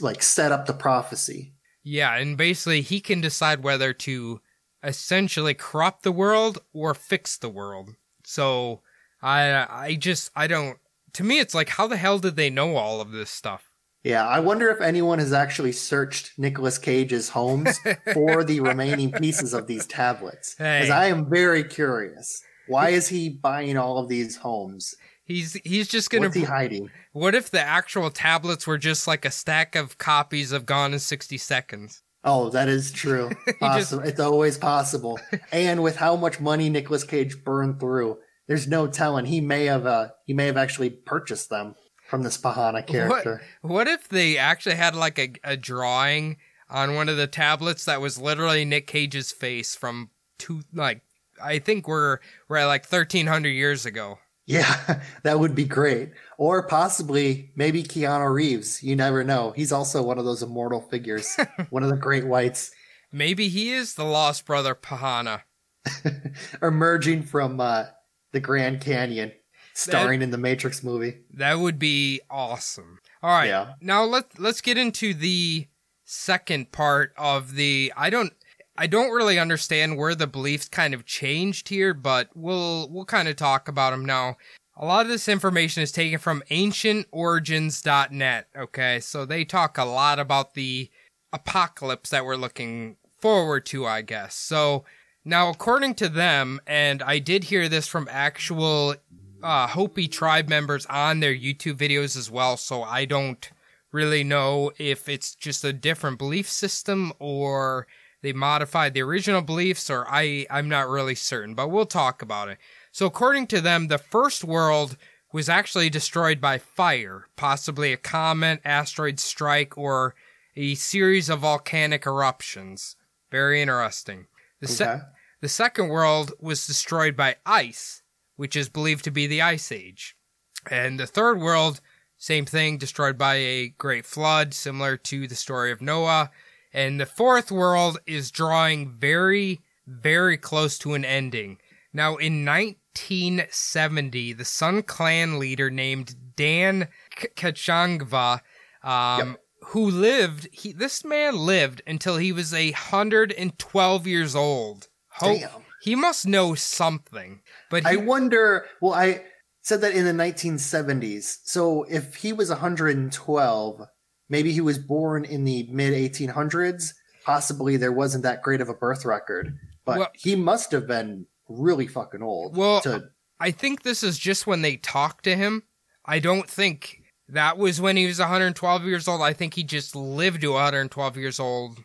like set up the prophecy. Yeah, and basically he can decide whether to essentially corrupt the world or fix the world. So I I just I don't to me it's like how the hell did they know all of this stuff? Yeah, I wonder if anyone has actually searched Nicolas Cage's homes for the remaining pieces of these tablets. Because Hey. I am very curious. Why is he buying all of these homes? He's he's just going to What's he hiding? What if the actual tablets were just like a stack of copies of Gone in 60 Seconds? Oh, that is true. Possible. It's always possible. And with how much money Nicolas Cage burned through, there's no telling. He may have uh he may have actually purchased them from this Pahana character. What, what if they actually had like a, a drawing on one of the tablets that was literally Nick Cage's face from two like I think we're we're at like 1300 years ago. Yeah, that would be great. Or possibly maybe Keanu Reeves. You never know. He's also one of those immortal figures, one of the great whites Maybe he is the lost brother Pahana. emerging from uh, the Grand Canyon, starring in the Matrix movie. That would be awesome. All right. Yeah. Now let's let's get into the second part of the I don't I don't really understand where the beliefs kind of changed here, but we'll we'll kind of talk about them now. A lot of this information is taken from ancientorigins.net, okay? So they talk a lot about the apocalypse that we're looking forward to, I guess. So now according to them, and I did hear this from actual uh, Hopi tribe members on their YouTube videos as well, so I don't really know if it's just a different belief system or they modified the original beliefs or I, I'm not really certain, but we'll talk about it. So according to them, the first world was actually destroyed by fire, possibly a comet, asteroid strike, or a series of volcanic eruptions. Very interesting. The, se- the second world was destroyed by ice, which is believed to be the Ice Age. And the third world, same thing, destroyed by a great flood, similar to the story of Noah. And the fourth world is drawing very, very close to an ending. Now, in 1970, the Sun Clan leader named Dan Katchongva, um, who lived, he, this man lived until he was a 112 years old. Ho- Damn. He must know something. But I wonder. Well, I said that in the 1970s. So if he was 112, maybe he was born in the mid 1800s. Possibly there wasn't that great of a birth record, but Well- he must have been really fucking old. Well, to, I think this is just when they talked to him. I don't think that was when he was 112 years old. I think he just lived to 112 years old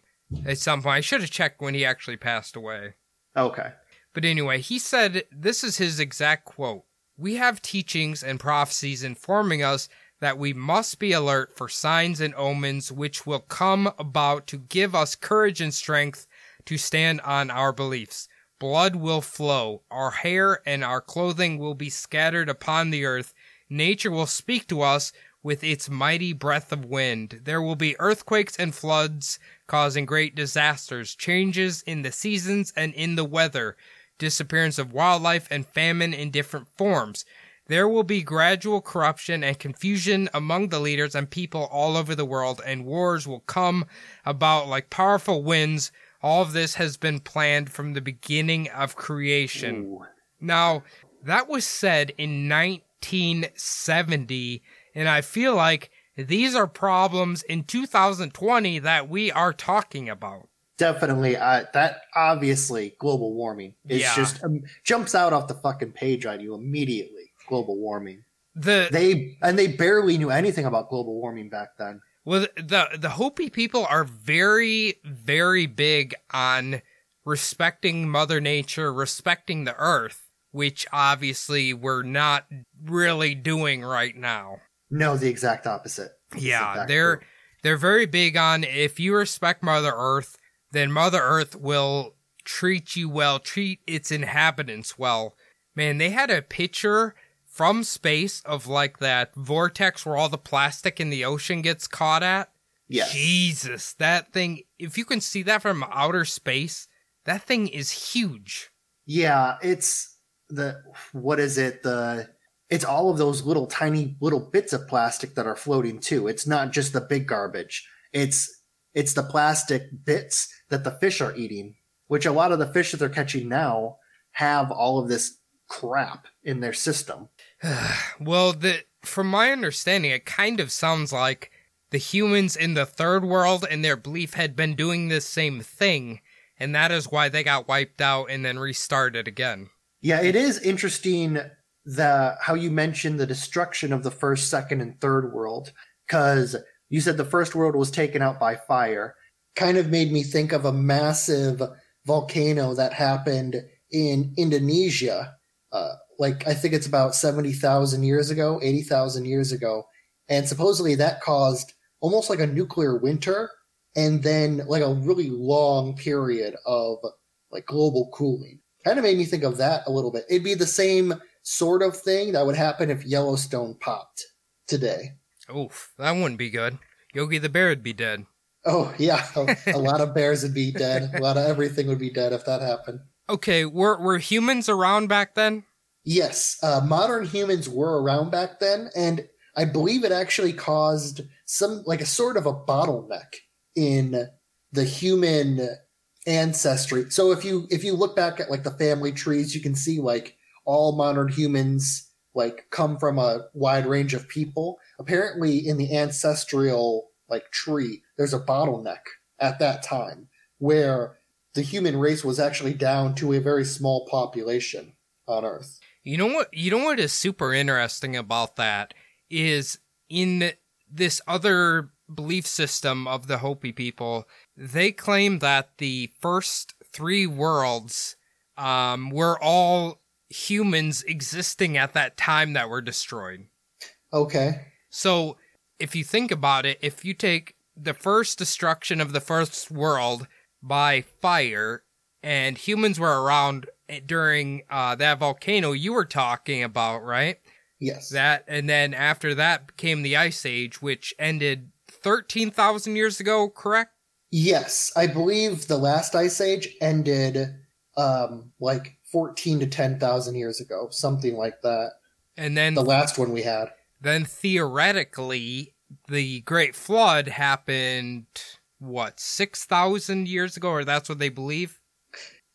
at some point. I should have checked when he actually passed away. okay. But anyway, he said this is his exact quote. We have teachings and prophecies informing us that we must be alert for signs and omens which will come about to give us courage and strength to stand on our beliefs. Blood will flow, our hair and our clothing will be scattered upon the earth. Nature will speak to us with its mighty breath of wind. There will be earthquakes and floods causing great disasters, changes in the seasons and in the weather, disappearance of wildlife and famine in different forms. There will be gradual corruption and confusion among the leaders and people all over the world, and wars will come about like powerful winds. All of this has been planned from the beginning of creation. Ooh. Now, that was said in 1970, and I feel like these are problems in 2020 that we are talking about. Definitely, uh, that obviously global warming. is Yeah. just um, jumps out off the fucking page on you immediately. Global warming. The They and they barely knew anything about global warming back then. well, the the Hopi people are very very big on respecting Mother Nature, respecting the Earth, which obviously we're not really doing right now. No, the exact opposite. Yeah, they're they're very big on if you respect Mother Earth, then Mother Earth will treat you well, treat its inhabitants well. Man, they had a picture from space of like that vortex where all the plastic in the ocean gets caught at. Yes. Jesus, that thing, if you can see that from outer space, that thing is huge. Yeah, it's the what is it? The it's all of those little tiny little bits of plastic that are floating too. It's not just the big garbage. It's it's the plastic bits that the fish are eating, which a lot of the fish that they're catching now have all of this crap in their system. Well, the from my understanding, it kind of sounds like the humans in the third world and their belief had been doing this same thing, and that is why they got wiped out and then restarted again. Yeah, it is interesting the how you mentioned the destruction of the first, second, and third world because you said the first world was taken out by fire. Kind of made me think of a massive volcano that happened in Indonesia. Uh, like I think it's about seventy thousand years ago, eighty thousand years ago, and supposedly that caused almost like a nuclear winter, and then like a really long period of like global cooling. Kind of made me think of that a little bit. It'd be the same sort of thing that would happen if Yellowstone popped today. Oof, that wouldn't be good. Yogi the Bear would be dead. Oh yeah, a, a lot of bears would be dead. A lot of everything would be dead if that happened. Okay, were were humans around back then? Yes, uh, modern humans were around back then, and I believe it actually caused some like a sort of a bottleneck in the human ancestry. So if you if you look back at like the family trees, you can see like all modern humans like come from a wide range of people. Apparently, in the ancestral like tree, there's a bottleneck at that time where the human race was actually down to a very small population on Earth. You know what? You know what is super interesting about that is in this other belief system of the Hopi people, they claim that the first three worlds um, were all humans existing at that time that were destroyed. Okay. So if you think about it, if you take the first destruction of the first world by fire, and humans were around during uh, that volcano you were talking about, right? Yes. That and then after that came the ice age, which ended thirteen thousand years ago. Correct? Yes, I believe the last ice age ended um, like fourteen to ten thousand years ago, something like that. And then The last one we had. then theoretically, the Great Flood happened what six thousand years ago, or that's what they believe.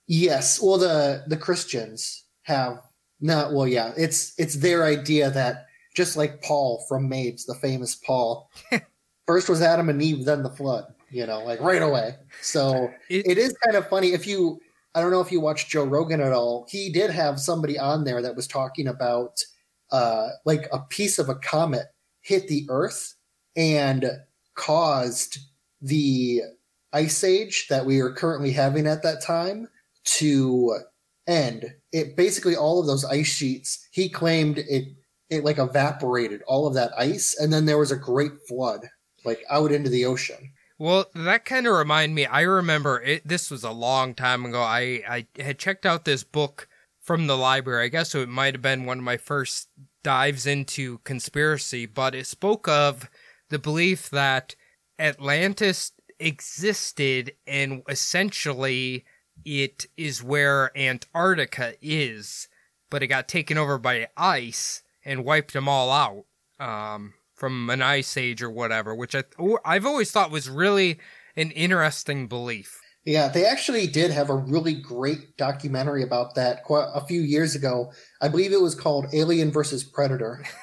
Yes. Well, the the Christians have not. Well, yeah. It's it's their idea that just like Paul from Mabes, the famous Paul, first was Adam and Eve, then the flood. You know, like right away. So It- it is kind of funny if you. I don't know if you watched Joe Rogan at all. He did have somebody on there that was talking about uh, like a piece of a comet hit the Earth and caused the ice age that we are currently having at that time to end. It basically all of those ice sheets. He claimed it it like evaporated all of that ice, and then there was a great flood like out into the ocean. Well, that kind of remind me. I remember it. This was a long time ago. I I had checked out this book from the library. I guess so it might have been one of my first dives into conspiracy, but it spoke of the belief that Atlantis existed and essentially it is where Antarctica is, but it got taken over by ice and wiped them all out. Um, from an ice age or whatever, which I I've always thought was really an interesting belief. Yeah, they actually did have a really great documentary about that quite a few years ago. I believe it was called Alien versus Predator.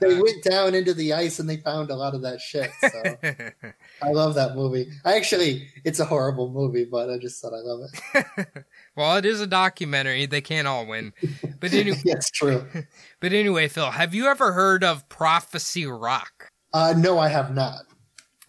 They went down into the ice and they found a lot of that shit. So I love that movie. I actually, it's a horrible movie, but I just thought I love it. well, it is a documentary; they can't all win. But anyway, it's true. but anyway, Phil, have you ever heard of Prophecy Rock? Uh, no, I have not.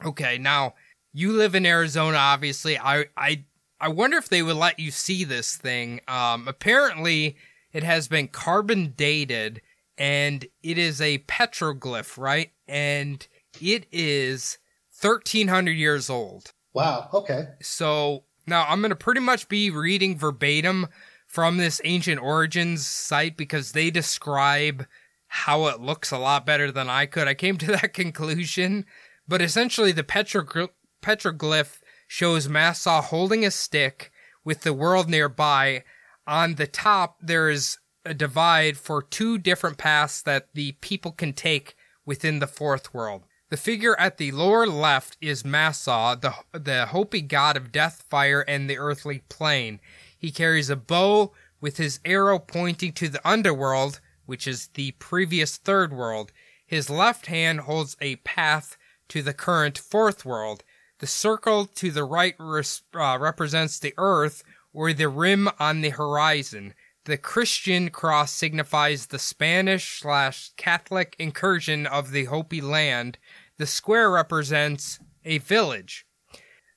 Okay, now you live in Arizona, obviously. I I I wonder if they would let you see this thing. Um, apparently, it has been carbon dated, and it is a petroglyph, right? And it is thirteen hundred years old. Wow. Okay. So now I'm going to pretty much be reading verbatim from this ancient origins site because they describe how it looks a lot better than I could. I came to that conclusion, but essentially the petroglyph, petroglyph shows Massaw holding a stick with the world nearby. On the top, there is a divide for two different paths that the people can take within the fourth world. The figure at the lower left is Massaw, the, the Hopi god of death, fire, and the earthly plane. He carries a bow with his arrow pointing to the underworld, which is the previous third world. His left hand holds a path to the current fourth world. The circle to the right res- uh, represents the earth or the rim on the horizon. The Christian cross signifies the Spanish slash Catholic incursion of the Hopi land. The square represents a village.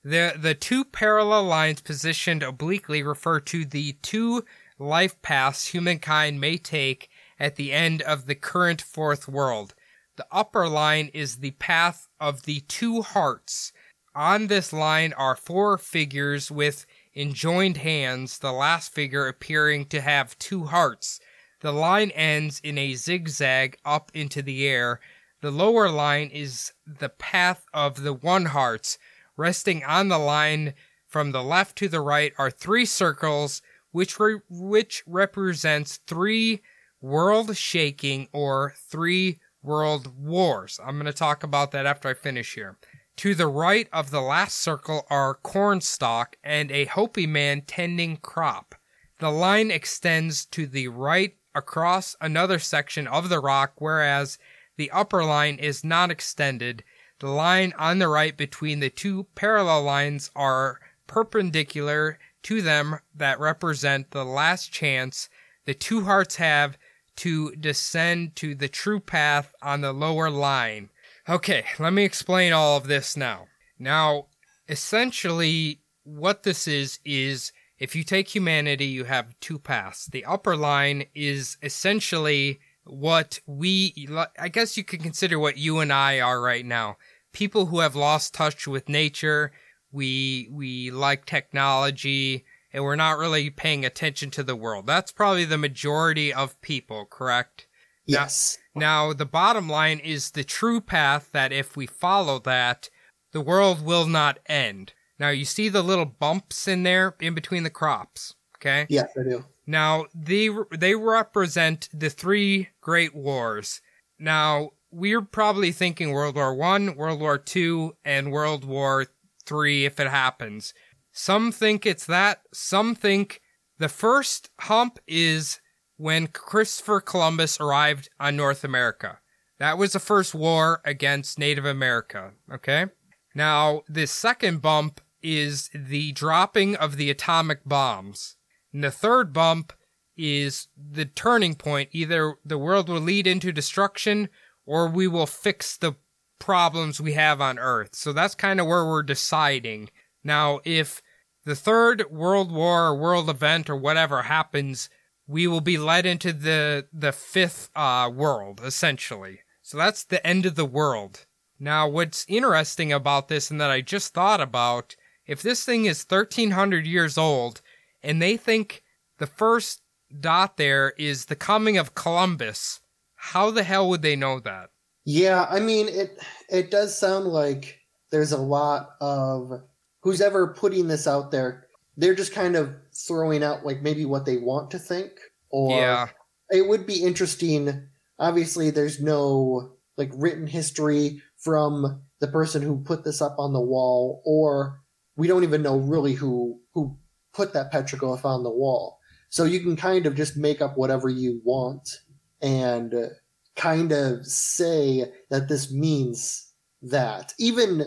The, the two parallel lines positioned obliquely refer to the two life paths humankind may take at the end of the current fourth world. The upper line is the path of the two hearts. On this line are four figures with enjoined hands, the last figure appearing to have two hearts. The line ends in a zigzag up into the air. The lower line is the path of the one hearts. Resting on the line from the left to the right are three circles, which re- which represents three world shaking or three world wars. I'm going to talk about that after I finish here. To the right of the last circle are cornstalk and a Hopi man tending crop. The line extends to the right across another section of the rock, whereas the upper line is not extended. The line on the right between the two parallel lines are perpendicular to them that represent the last chance the two hearts have to descend to the true path on the lower line. Okay, let me explain all of this now. Now, essentially, what this is, is if you take humanity, you have two paths. The upper line is essentially what we, I guess you could consider what you and I are right now. People who have lost touch with nature. We, we like technology and we're not really paying attention to the world. That's probably the majority of people, correct? Yes. Now, now, the bottom line is the true path that if we follow that, the world will not end. Now, you see the little bumps in there in between the crops, okay? Yes, I do. Now, they they represent the three great wars. Now, we're probably thinking World War 1, World War 2, and World War 3 if it happens. Some think it's that, some think the first hump is when Christopher Columbus arrived on North America. That was the first war against Native America, okay? Now, the second bump is the dropping of the atomic bombs. And the third bump is the turning point. Either the world will lead into destruction or we will fix the problems we have on Earth. So that's kind of where we're deciding. Now, if the third world war or world event or whatever happens we will be led into the the fifth uh, world essentially. So that's the end of the world. Now, what's interesting about this, and that I just thought about, if this thing is 1300 years old, and they think the first dot there is the coming of Columbus, how the hell would they know that? Yeah, I mean it. It does sound like there's a lot of who's ever putting this out there they're just kind of throwing out like maybe what they want to think or Yeah. it would be interesting obviously there's no like written history from the person who put this up on the wall or we don't even know really who who put that petroglyph on the wall. So you can kind of just make up whatever you want and kind of say that this means that. Even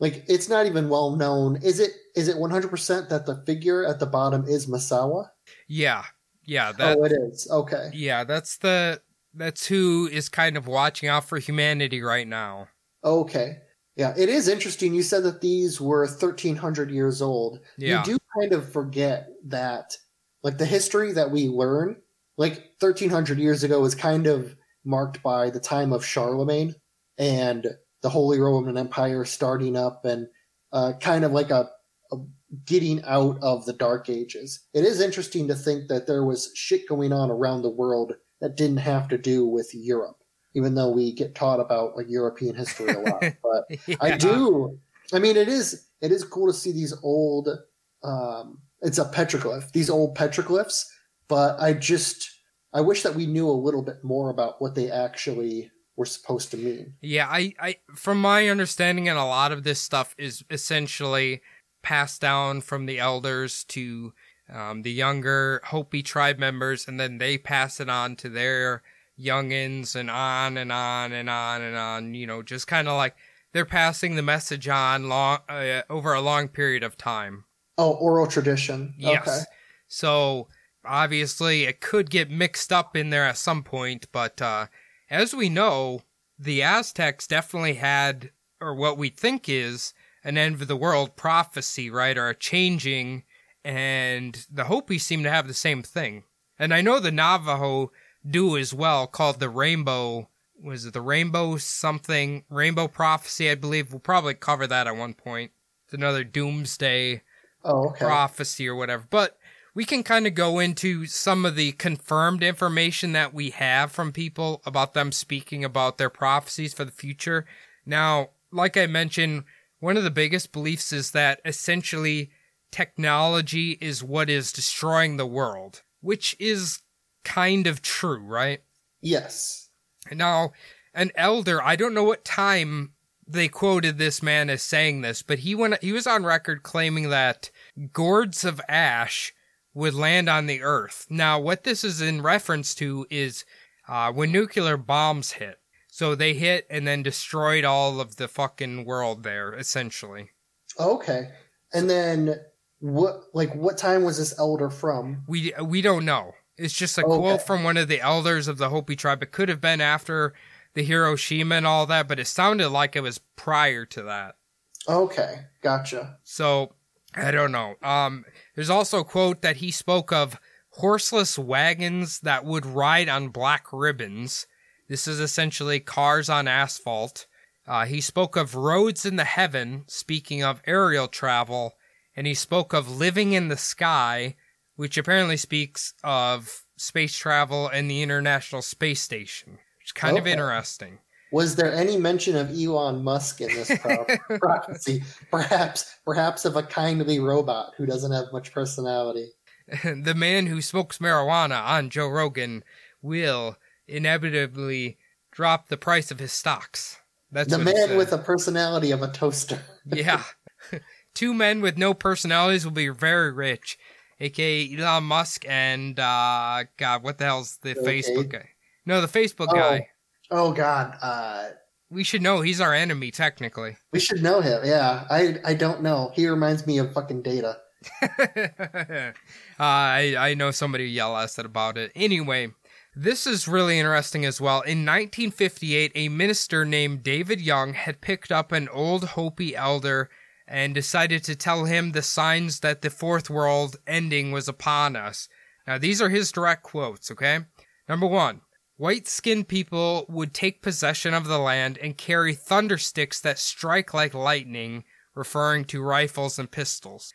like it's not even well known. Is it is it 100% that the figure at the bottom is masawa? Yeah, yeah, that oh it is. Okay. Yeah, that's the that's who is kind of watching out for humanity right now. okay. Yeah it is interesting. You said that these were 1300 years old. Yeah. you do kind of forget that like the history that we learn like 1300 years ago is kind of marked by the time of charlemagne and the holy roman empire starting up and uh, kind of like a, a getting out of the dark ages. It is interesting to think that there was shit going on around the world that didn't have to do with Europe, even though we get taught about like European history a lot. But I do. I mean, it is it is cool to see these old. Um, it's a petroglyph. These old petroglyphs, but I just I wish that we knew a little bit more about what they actually were supposed to mean. Yeah, I, I, from my understanding, and a lot of this stuff is essentially passed down from the elders to um, the younger Hopi tribe members, and then they pass it on to their youngins, and on and on and on and on. You know, just kind of like they're passing the message on long uh, over a long period of time. Oh, oral tradition. Yes. Okay. So obviously it could get mixed up in there at some point, but uh, as we know, the Aztecs definitely had, or what we think is, an end of the world prophecy, right? Or a changing, and the Hopi seem to have the same thing. And I know the Navajo do as well, called the Rainbow. Was it the Rainbow something? Rainbow prophecy, I believe. We'll probably cover that at one point. It's another doomsday Oh, okay. prophecy or whatever. But we can kind of go into some of the confirmed information that we have from people about them speaking about their prophecies for the future. Now, like I mentioned, one of the biggest beliefs is that essentially technology is what is destroying the world, which is kind of true, right? Yes. Now, an elder, I don't know what time they quoted this man as saying this, but he went he was on record claiming that gourds of ash would land on the earth. Now, what this is in reference to is uh, when nuclear bombs hit. So they hit and then destroyed all of the fucking world there, essentially. Okay. And then what? Like, what time was this elder from? We we don't know. It's just a Okay. quote from one of the elders of the Hopi tribe. It could have been after the Hiroshima and all that, but it sounded like it was prior to that. Okay, gotcha. So I don't know. Um, there's also a quote that he spoke of horseless wagons that would ride on black ribbons. This is essentially cars on asphalt. Uh, he spoke of roads in the heaven, speaking of aerial travel, and he spoke of living in the sky, which apparently speaks of space travel and the International Space Station. Is kind of interesting. Was there any mention of Elon Musk in this pro- prophecy? Perhaps, perhaps of a kindly robot who doesn't have much personality. the man who smokes marijuana on Joe Rogan will inevitably drop the price of his stocks. That's the man with a personality of a toaster. yeah. Two men with no personalities will be very rich, aka Elon Musk and uh God, what the hell's the Facebook guy? No, the Facebook Oh. guy. Oh God, uh, We should know he's our enemy technically. we should know him. Yeah, I I don't know. He reminds me of fucking Data. uh, I I know somebody yell at us about it. Anyway, this is really interesting as well. In 1958, a minister named David Young had picked up an old Hopi elder and decided to tell him the signs that the fourth world ending was upon us. Now, these are his direct quotes, okay? Number one, white skinned people would take possession of the land and carry thundersticks that strike like lightning, referring to rifles and pistols.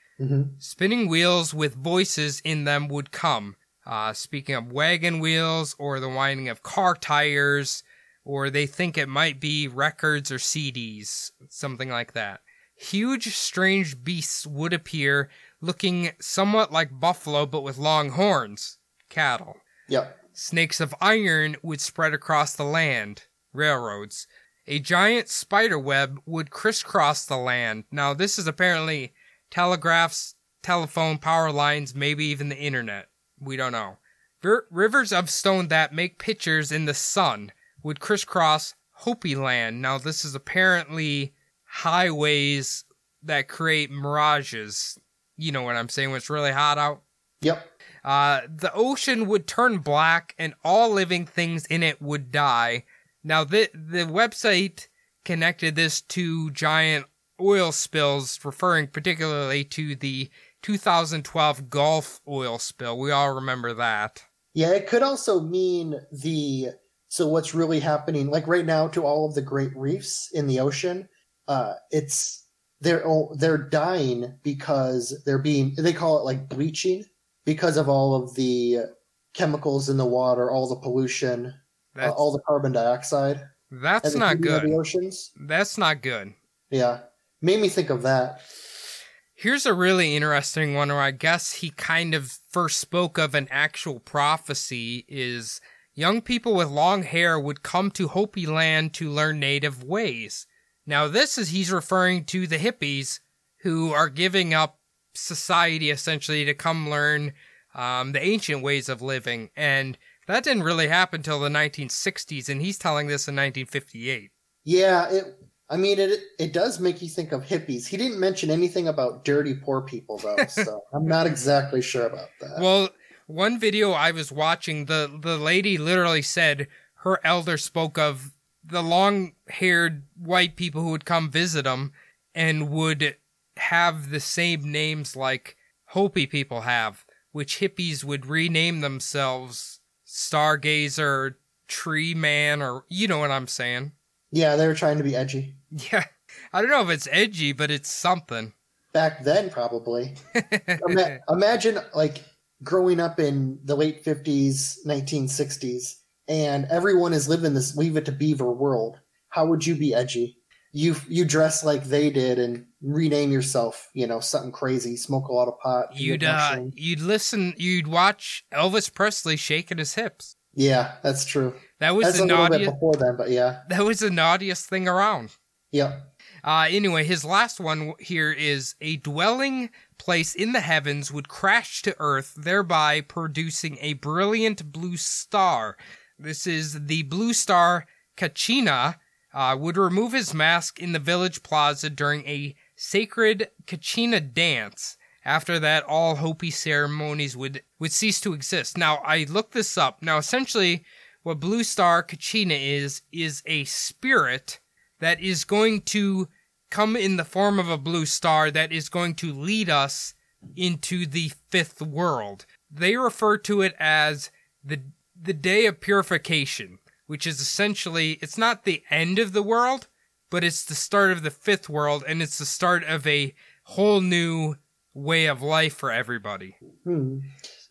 Spinning wheels with voices in them would come. Uh, speaking of wagon wheels or the winding of car tires, or they think it might be records or CDs, something like that. Huge, strange beasts would appear, looking somewhat like buffalo but with long horns. Cattle. Yep. Snakes of iron would spread across the land. Railroads. A giant spider web would crisscross the land. Now, this is apparently telegraphs, telephone, power lines, maybe even the internet. We don't know. Ver- rivers of stone that make pictures in the sun would crisscross Hopi land. Now, this is apparently highways that create mirages. You know what I'm saying? When it's really hot out. Yep. Uh, the ocean would turn black and all living things in it would die. Now, the, the website connected this to giant oil spills, referring particularly to the 2012 Gulf oil spill. We all remember that. Yeah, it could also mean the so what's really happening like right now to all of the great reefs in the ocean. Uh, it's they're they're dying because they're being they call it like bleaching because of all of the chemicals in the water, all the pollution, uh, all the carbon dioxide. that's not good. The oceans. That's not good. Yeah, made me think of that. Here's a really interesting one where I guess he kind of first spoke of an actual prophecy is young people with long hair would come to Hopi land to learn native ways. Now this is he's referring to the hippies who are giving up society essentially to come learn um, the ancient ways of living and that didn't really happen till the 1960s and he's telling this in 1958. Yeah, it. I mean, it it does make you think of hippies. He didn't mention anything about dirty poor people though, so I'm not exactly sure about that. Well, one video I was watching, the the lady literally said her elder spoke of the long-haired white people who would come visit them and would have the same names like Hopi people have, which hippies would rename themselves Stargazer, Tree Man, or you know what I'm saying. yeah, they were trying to be edgy Yeah, I don't know if it's edgy, but it's something. back then, probably. Ima- imagine like growing up in the late 50s, 1960s, and everyone is living this Leave It to Beaver world. How would you be edgy? You you dress like they did and rename yourself, you know, something crazy, smoke a lot of pot. You'd uh, you'd listen, you'd watch Elvis Presley shaking his hips. yeah, that's true. That was That's the a little bit naughtiest. before then, but yeah, That was the naughtiest thing around. yep. Uh, anyway, his last one here is a dwelling place in the heavens would crash to Earth, thereby producing a brilliant blue star. This is the blue star Kachina. Uh, would remove his mask in the village plaza during a sacred Kachina dance. After that, all Hopi ceremonies would, would cease to exist. Now, I looked this up. Now, essentially, what Blue Star Kachina is, is a spirit that is going to come in the form of a blue star that is going to lead us into the fifth world. They refer to it as the the day of purification, which is essentially it's not the end of the world, but it's the start of the fifth world and it's the start of a whole new way of life for everybody. Hmm.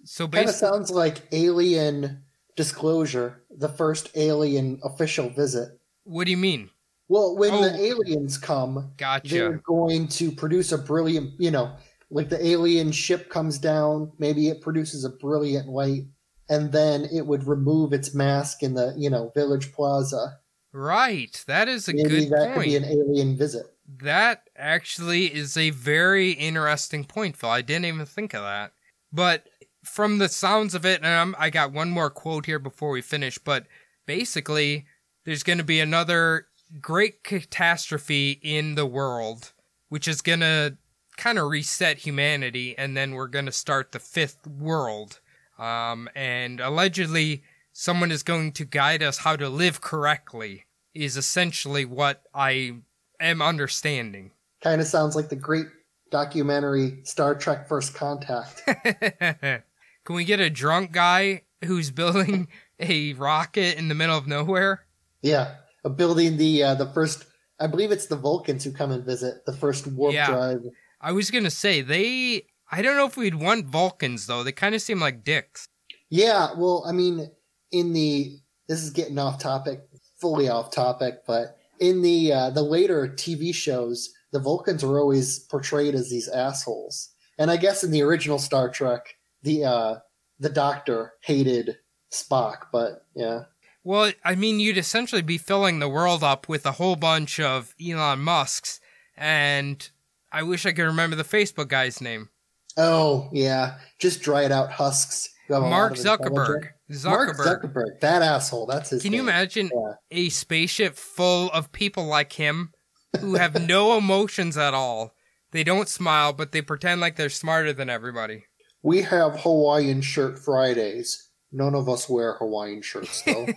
So Kind of basically sounds like Alien Disclosure, the first Alien official visit. what do you mean? Well, when Oh. the aliens come, Gotcha. they're going to produce a brilliant, you know, like the alien ship comes down, maybe it produces a brilliant light, and then it would remove its mask in the, you know, village plaza. Right. That is a maybe good that point. could be an alien visit. That actually is a very interesting point, Phil. I didn't even think of that. But from the sounds of it, and I'm, I got one more quote here before we finish, but basically, there's going to be another great catastrophe in the world, which is going to kind of reset humanity, and then we're going to start the fifth world. Um, and allegedly, someone is going to guide us how to live correctly, is essentially what I am understanding. Kind of sounds like the great documentary Star Trek First Contact. Can we get a drunk guy who's building a rocket in the middle of nowhere? yeah, uh, building the uh, the first. I believe it's the Vulcans who come and visit the first warp Yeah. drive. I was gonna say they. I don't know if we'd want Vulcans though. They kind of seem like dicks. Yeah, well, I mean, in the this is getting off topic, fully off topic, but in the uh, the later TV shows, the Vulcans were always portrayed as these assholes. And I guess in the original Star Trek, the uh, the Doctor hated Spock, but yeah, Well, I mean, you'd essentially be filling the world up with a whole bunch of Elon Musk's, and I wish I could remember the Facebook guy's name. Oh yeah, just dried out husks. who have a lot Mark Zuckerberg. Zuckerberg. Mark Zuckerberg, that asshole. That's his. Can you imagine Yeah. a spaceship full of people like him who have no emotions at all? They don't smile, but they pretend like they're smarter than everybody. We have Hawaiian shirt Fridays. None of us wear Hawaiian shirts though.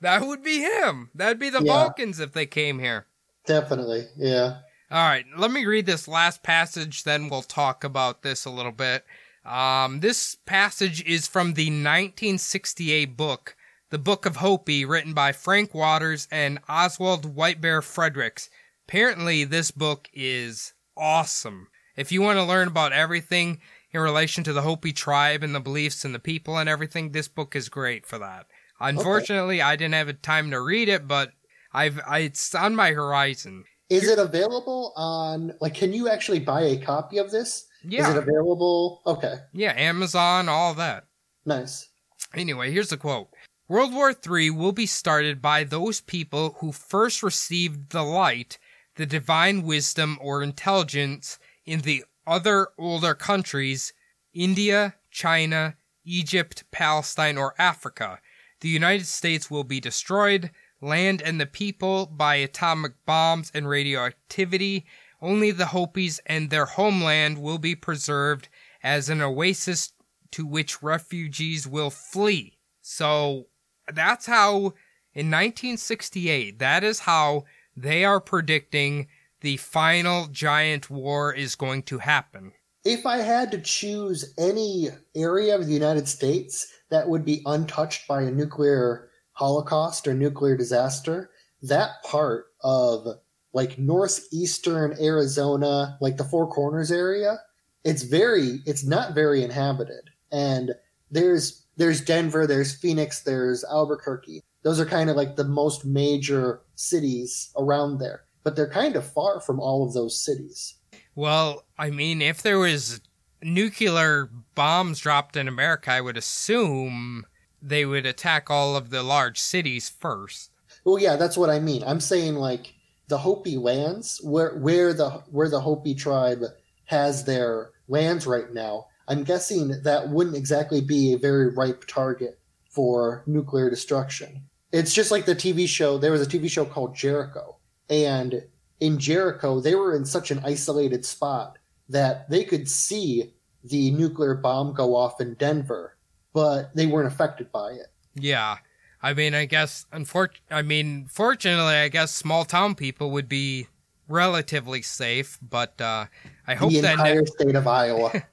That would be him. That'd be the Yeah. Vulcans if they came here. Definitely, yeah. All right, let me read this last passage, then we'll talk about this a little bit. Um, this passage is from the 1968 book, The Book of Hopi, written by Frank Waters and Oswald Whitebear Fredericks. apparently this book is awesome. If you want to learn about everything in relation to the Hopi tribe and the beliefs and the people and everything, this book is great for that. Unfortunately, I didn't have time to read it, but I've I, it's on my horizon. Is it available on like can you actually buy a copy of this? Yeah. Is it available? Okay. Yeah, Amazon, all that. Nice. Anyway, here's the quote. World War III will be started by those people who first received the light, the divine wisdom or intelligence in the other older countries, India, China, Egypt, Palestine, or Africa. The United States will be destroyed, land and the people by atomic bombs and radioactivity. Only the Hopis and their homeland will be preserved as an oasis to which refugees will flee. So that's how, in 1968, that is how they are predicting the final giant war is going to happen. If I had to choose any area of the United States that would be untouched by a nuclear holocaust or nuclear disaster, that part of like northeastern Arizona, like the Four Corners area, it's very it's not very inhabited. And there's there's Denver, there's Phoenix, there's Albuquerque. Those are kind of like the most major cities around there. But they're kind of far from all of those cities. Well, I mean, if there was nuclear bombs dropped in America, I would assume they would attack all of the large cities first. Well, yeah, that's what I mean. I'm saying like the Hopi lands, where where the where the Hopi tribe has their lands right now. I'm guessing that wouldn't exactly be a very ripe target for nuclear destruction. It's just like the TV show. There was a TV show called Jericho, and in Jericho, they were in such an isolated spot that they could see the nuclear bomb go off in Denver, but they weren't affected by it. Yeah. I mean, I guess, unfor- I mean, fortunately, I guess small town people would be relatively safe, but uh, I hope the that entire ne- state of Iowa.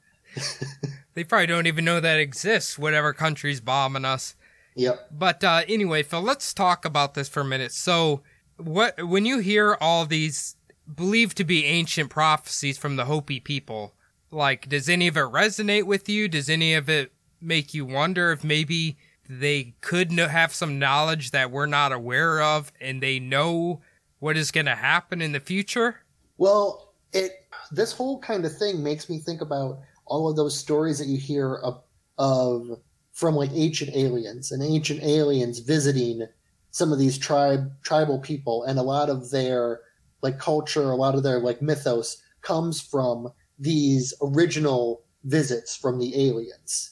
they probably don't even know that exists, whatever country's bombing us. yep. But uh, anyway, Phil, let's talk about this for a minute. So, what when you hear all these believed to be ancient prophecies from the Hopi people, like, does any of it resonate with you? Does any of it make you wonder if maybe they could know, have some knowledge that we're not aware of, and they know what is going to happen in the future? Well, it this whole kind of thing makes me think about all of those stories that you hear of, of from like ancient aliens and ancient aliens visiting some of these tribe tribal people and a lot of their like culture a lot of their like mythos comes from these original visits from the aliens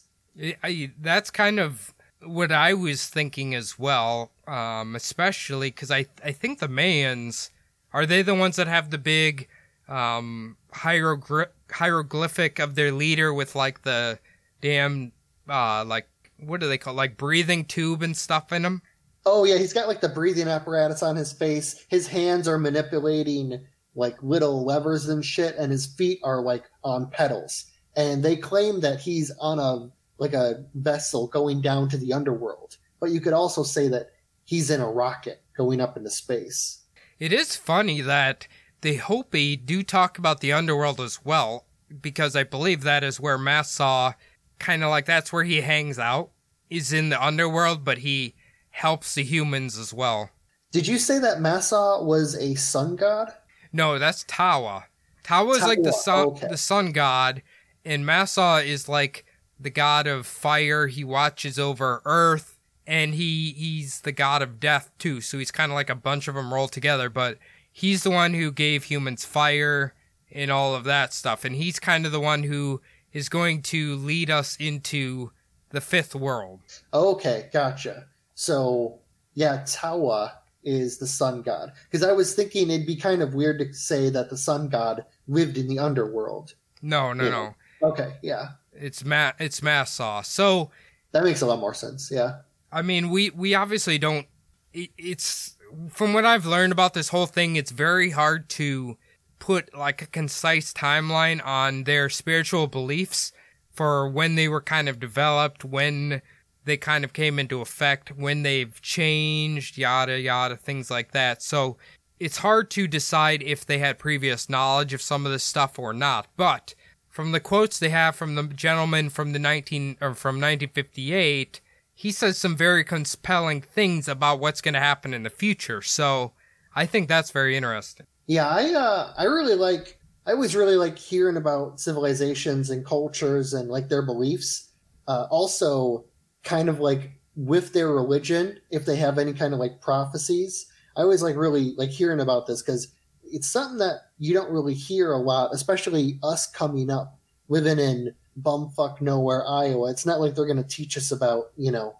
I, that's kind of what I was thinking as well, um, especially because I I think the Mayans are they the ones that have the big um, hieroglyph hieroglyphic of their leader with like the damn uh, like what do they call like breathing tube and stuff in them? oh yeah he's got like the breathing apparatus on his face his hands are manipulating like little levers and shit and his feet are like on pedals and they claim that he's on a like a vessel going down to the underworld but you could also say that he's in a rocket going up into space It is funny that the Hopi do talk about the underworld as well, because I believe that is where Massaw, kind of like that's where he hangs out, is in the underworld, but he helps the humans as well. did you say that Massaw was a sun god No, that's Tawa. Tawa is like the sun, okay. the sun god, and Massaw is like the god of fire. He watches over Earth, and he he's the god of death too. So he's kind of like a bunch of them rolled together. But he's the one who gave humans fire and all of that stuff, and he's kind of the one who is going to lead us into the fifth world. Okay, gotcha. So, yeah, Tawa is the sun god. Because I was thinking it'd be kind of weird to say that the sun god lived in the underworld. No, no, Yeah. no. Okay, yeah. It's Ma- it's Massaw. So That makes a lot more sense, yeah. I mean, we we obviously don't. it- It's from what I've learned about this whole thing. It's very hard to put like a concise timeline on their spiritual beliefs for when they were kind of developed, when they kind of came into effect, when they've changed, yada yada, things like that. So it's hard to decide if they had previous knowledge of some of this stuff or not. But from the quotes they have from the gentleman from the 19 or from 1958, he says some very compelling things about what's going to happen in the future. So I think that's very interesting. Yeah, I uh, I really like. I always really like hearing about civilizations and cultures and like their beliefs. Uh, also, kind of like with their religion, if they have any kind of like prophecies. I always like really like hearing about this because it's something that you don't really hear a lot, especially us coming up living in bumfuck nowhere Iowa. It's not like they're going to teach us about you know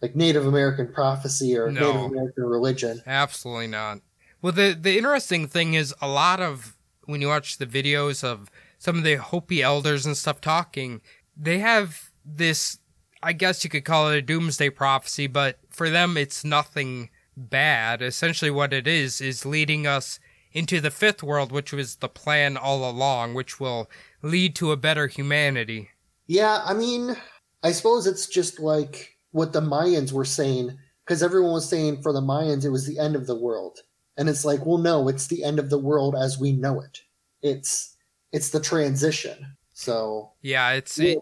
like Native American prophecy or No. Native American religion. Absolutely not. Well, the the interesting thing is a lot of when you watch the videos of some of the Hopi elders and stuff talking, they have this. I guess you could call it a doomsday prophecy, but for them, it's nothing bad. Essentially, what it is is leading us into the fifth world, which was the plan all along, which will lead to a better humanity. Yeah, I mean, I suppose it's just like what the Mayans were saying, because everyone was saying for the Mayans it was the end of the world, and it's like, well, no, it's the end of the world as we know it. It's it's the transition. So, Yeah, it's it,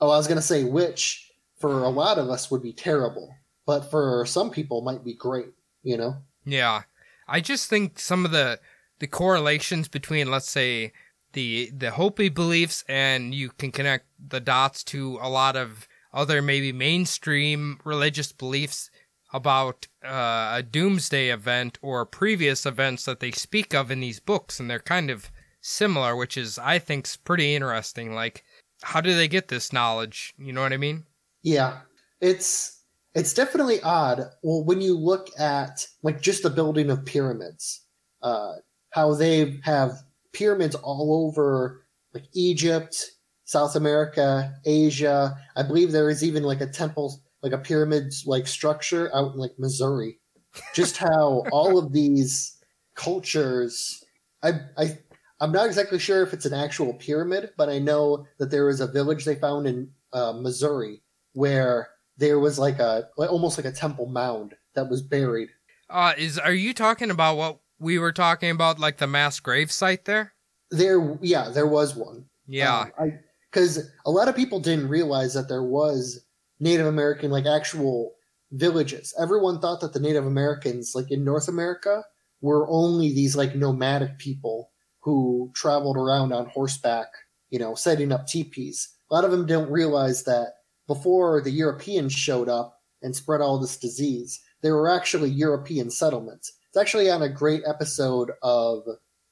oh, I was gonna say which for a lot of us would be terrible, but for some people might be great. You know? Yeah. I just think some of the the correlations between let's say the the Hopi beliefs and you can connect the dots to a lot of other maybe mainstream religious beliefs about uh, a doomsday event or previous events that they speak of in these books and they're kind of similar which is I think pretty interesting. Like how do they get this knowledge? You know what I mean? Yeah, it's it's definitely odd. Well, when you look at like just the building of pyramids, uh, how they have pyramids all over like Egypt, South America, Asia. I believe there is even like a temple, like a pyramid like structure out in like Missouri. Just how all of these cultures, I I I'm not exactly sure if it's an actual pyramid, but I know that there is a village they found in uh, Missouri where there was like a like, almost like a temple mound that was buried. uh is are you talking about what we were talking about like the mass grave site there There, yeah, there was one. yeah Um, because a lot of people didn't realize that there was Native American like actual villages. Everyone thought that the Native Americans, like in North America, were only these like nomadic people who traveled around on horseback, you know, setting up teepees. A lot of them don't realize that before the Europeans showed up and spread all this disease, there were actually European settlements. It's actually on a great episode of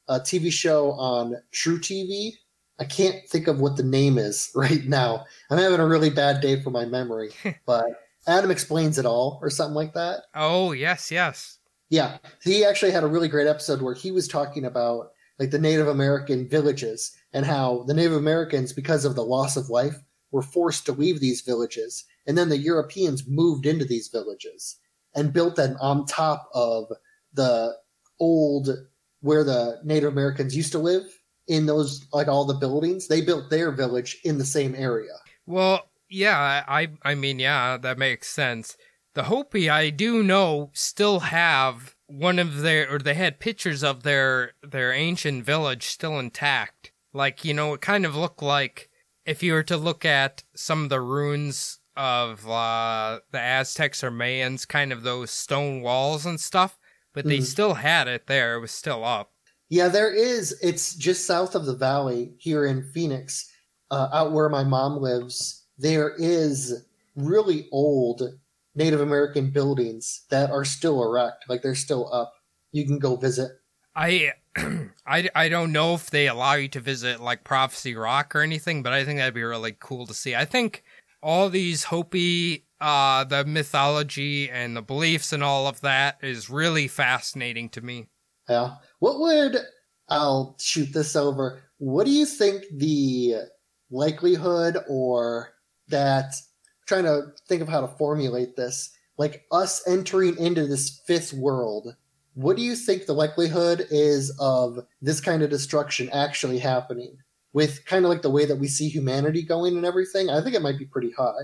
a TV show on truTV. I can't think of what the name is right now. I'm having a really bad day for my memory, but Adam explains it all or something like that. oh yes yes Yeah, he actually had a really great episode where he was talking about like the Native American villages and how the Native Americans, because of the loss of life, were forced to leave these villages, and then the Europeans moved into these villages and built them on top of the old where the Native Americans used to live in those like all the buildings. They built their village in the same area. Well, yeah, I I mean, yeah, that makes sense. The Hopi, I do know, still have one of their, or they had pictures of their their ancient village still intact. Like you know, it kind of looked like if you were to look at some of the ruins of uh, the Aztecs or Mayans, kind of those stone walls and stuff. But they Mhm. still had it there; it was still up. Yeah, there is. It's just south of the valley here in Phoenix, uh, out where my mom lives. There is really old Native American buildings that are still erect, like they're still up. You can go visit. I, I, I don't know if they allow you to visit like Prophecy Rock or anything, but I think that'd be really cool to see. I think all these Hopi, uh, the mythology and the beliefs and all of that is really fascinating to me. Yeah. What would I'll shoot this over? What do you think the likelihood or that trying to think of how to formulate this, like us entering into this fifth world, what do you think the likelihood is of this kind of destruction actually happening? With kind of like the way that we see humanity going and everything, I think it might be pretty high.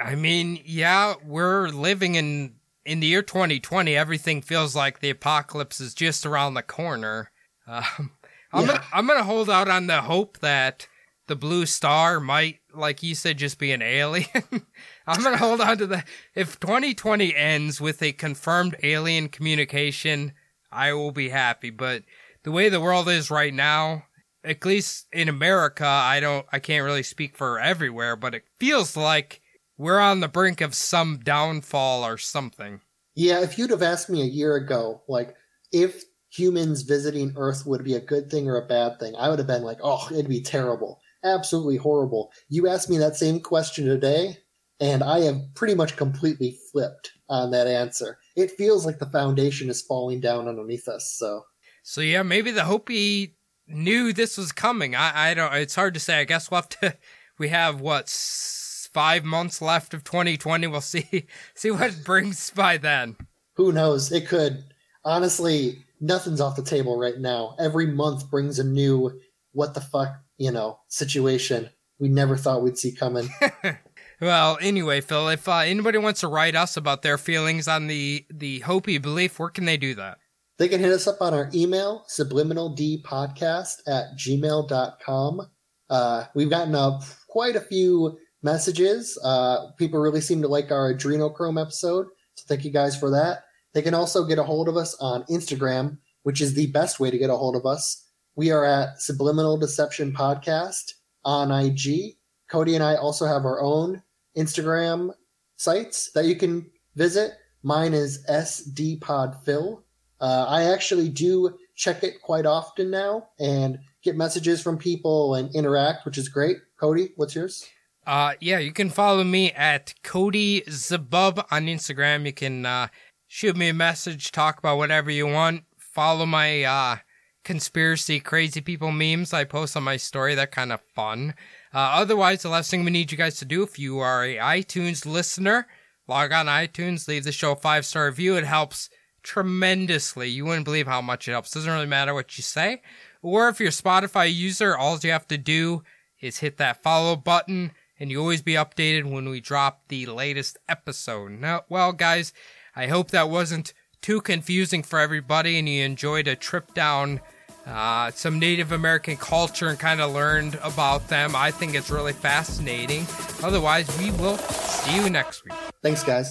I mean, yeah, we're living in in the year 2020, everything feels like the apocalypse is just around the corner. Um, I'm Yeah. gonna, I'm gonna hold out on the hope that the blue star might, like you said, just be an alien. I'm gonna hold on to the. If 2020 ends with a confirmed alien communication, I will be happy. But the way the world is right now, at least in America, I don't, I can't really speak for everywhere, but it feels like we're on the brink of some downfall or something. Yeah, if you'd have asked me a year ago, like, if humans visiting Earth would be a good thing or a bad thing, I would have been like, oh, it'd be terrible. Absolutely horrible. You asked me that same question today, and I have pretty much completely flipped on that answer. It feels like the foundation is falling down underneath us, so. So yeah, maybe the Hopi knew this was coming. I, I don't. It's hard to say. I guess we'll have to. We have what five months left of 2020. We'll see see what it brings by then. Who knows? It could. Honestly, nothing's off the table right now. Every month brings a new, what the fuck, you know, situation we never thought we'd see coming. Well, anyway, Phil, if uh, anybody wants to write us about their feelings on the the Hopi belief, where can they do that? They can hit us up on our email, subliminaldpodcast at gmail.com. Uh, we've gotten uh, quite a few messages. Uh, people really seem to like our adrenochrome episode, so thank you guys for that. They can also get a hold of us on Instagram, which is the best way to get a hold of us. We are at Subliminal Deception Podcast on IG. Cody and I also have our own Instagram sites that you can visit. Mine is SDPodPhil. Uh, I actually do check it quite often now and get messages from people and interact, which is great. Cody, what's yours? Uh, yeah, you can follow me at Cody Zabub on Instagram. You can uh, shoot me a message, talk about whatever you want. Follow my uh, conspiracy crazy people memes I post on my story. They're kind of fun. Uh, otherwise, the last thing we need you guys to do, if you are a iTunes listener, log on iTunes, leave the show a five star review. It helps tremendously. You wouldn't believe how much it helps. Doesn't really matter what you say. Or if you're a Spotify user, all you have to do is hit that follow button and you always be updated when we drop the latest episode. Now, well, guys, I hope that wasn't too confusing for everybody and you enjoyed a trip down uh, some Native American culture and kind of learned about them. I think it's really fascinating. Otherwise, we will see you next week. Thanks, guys.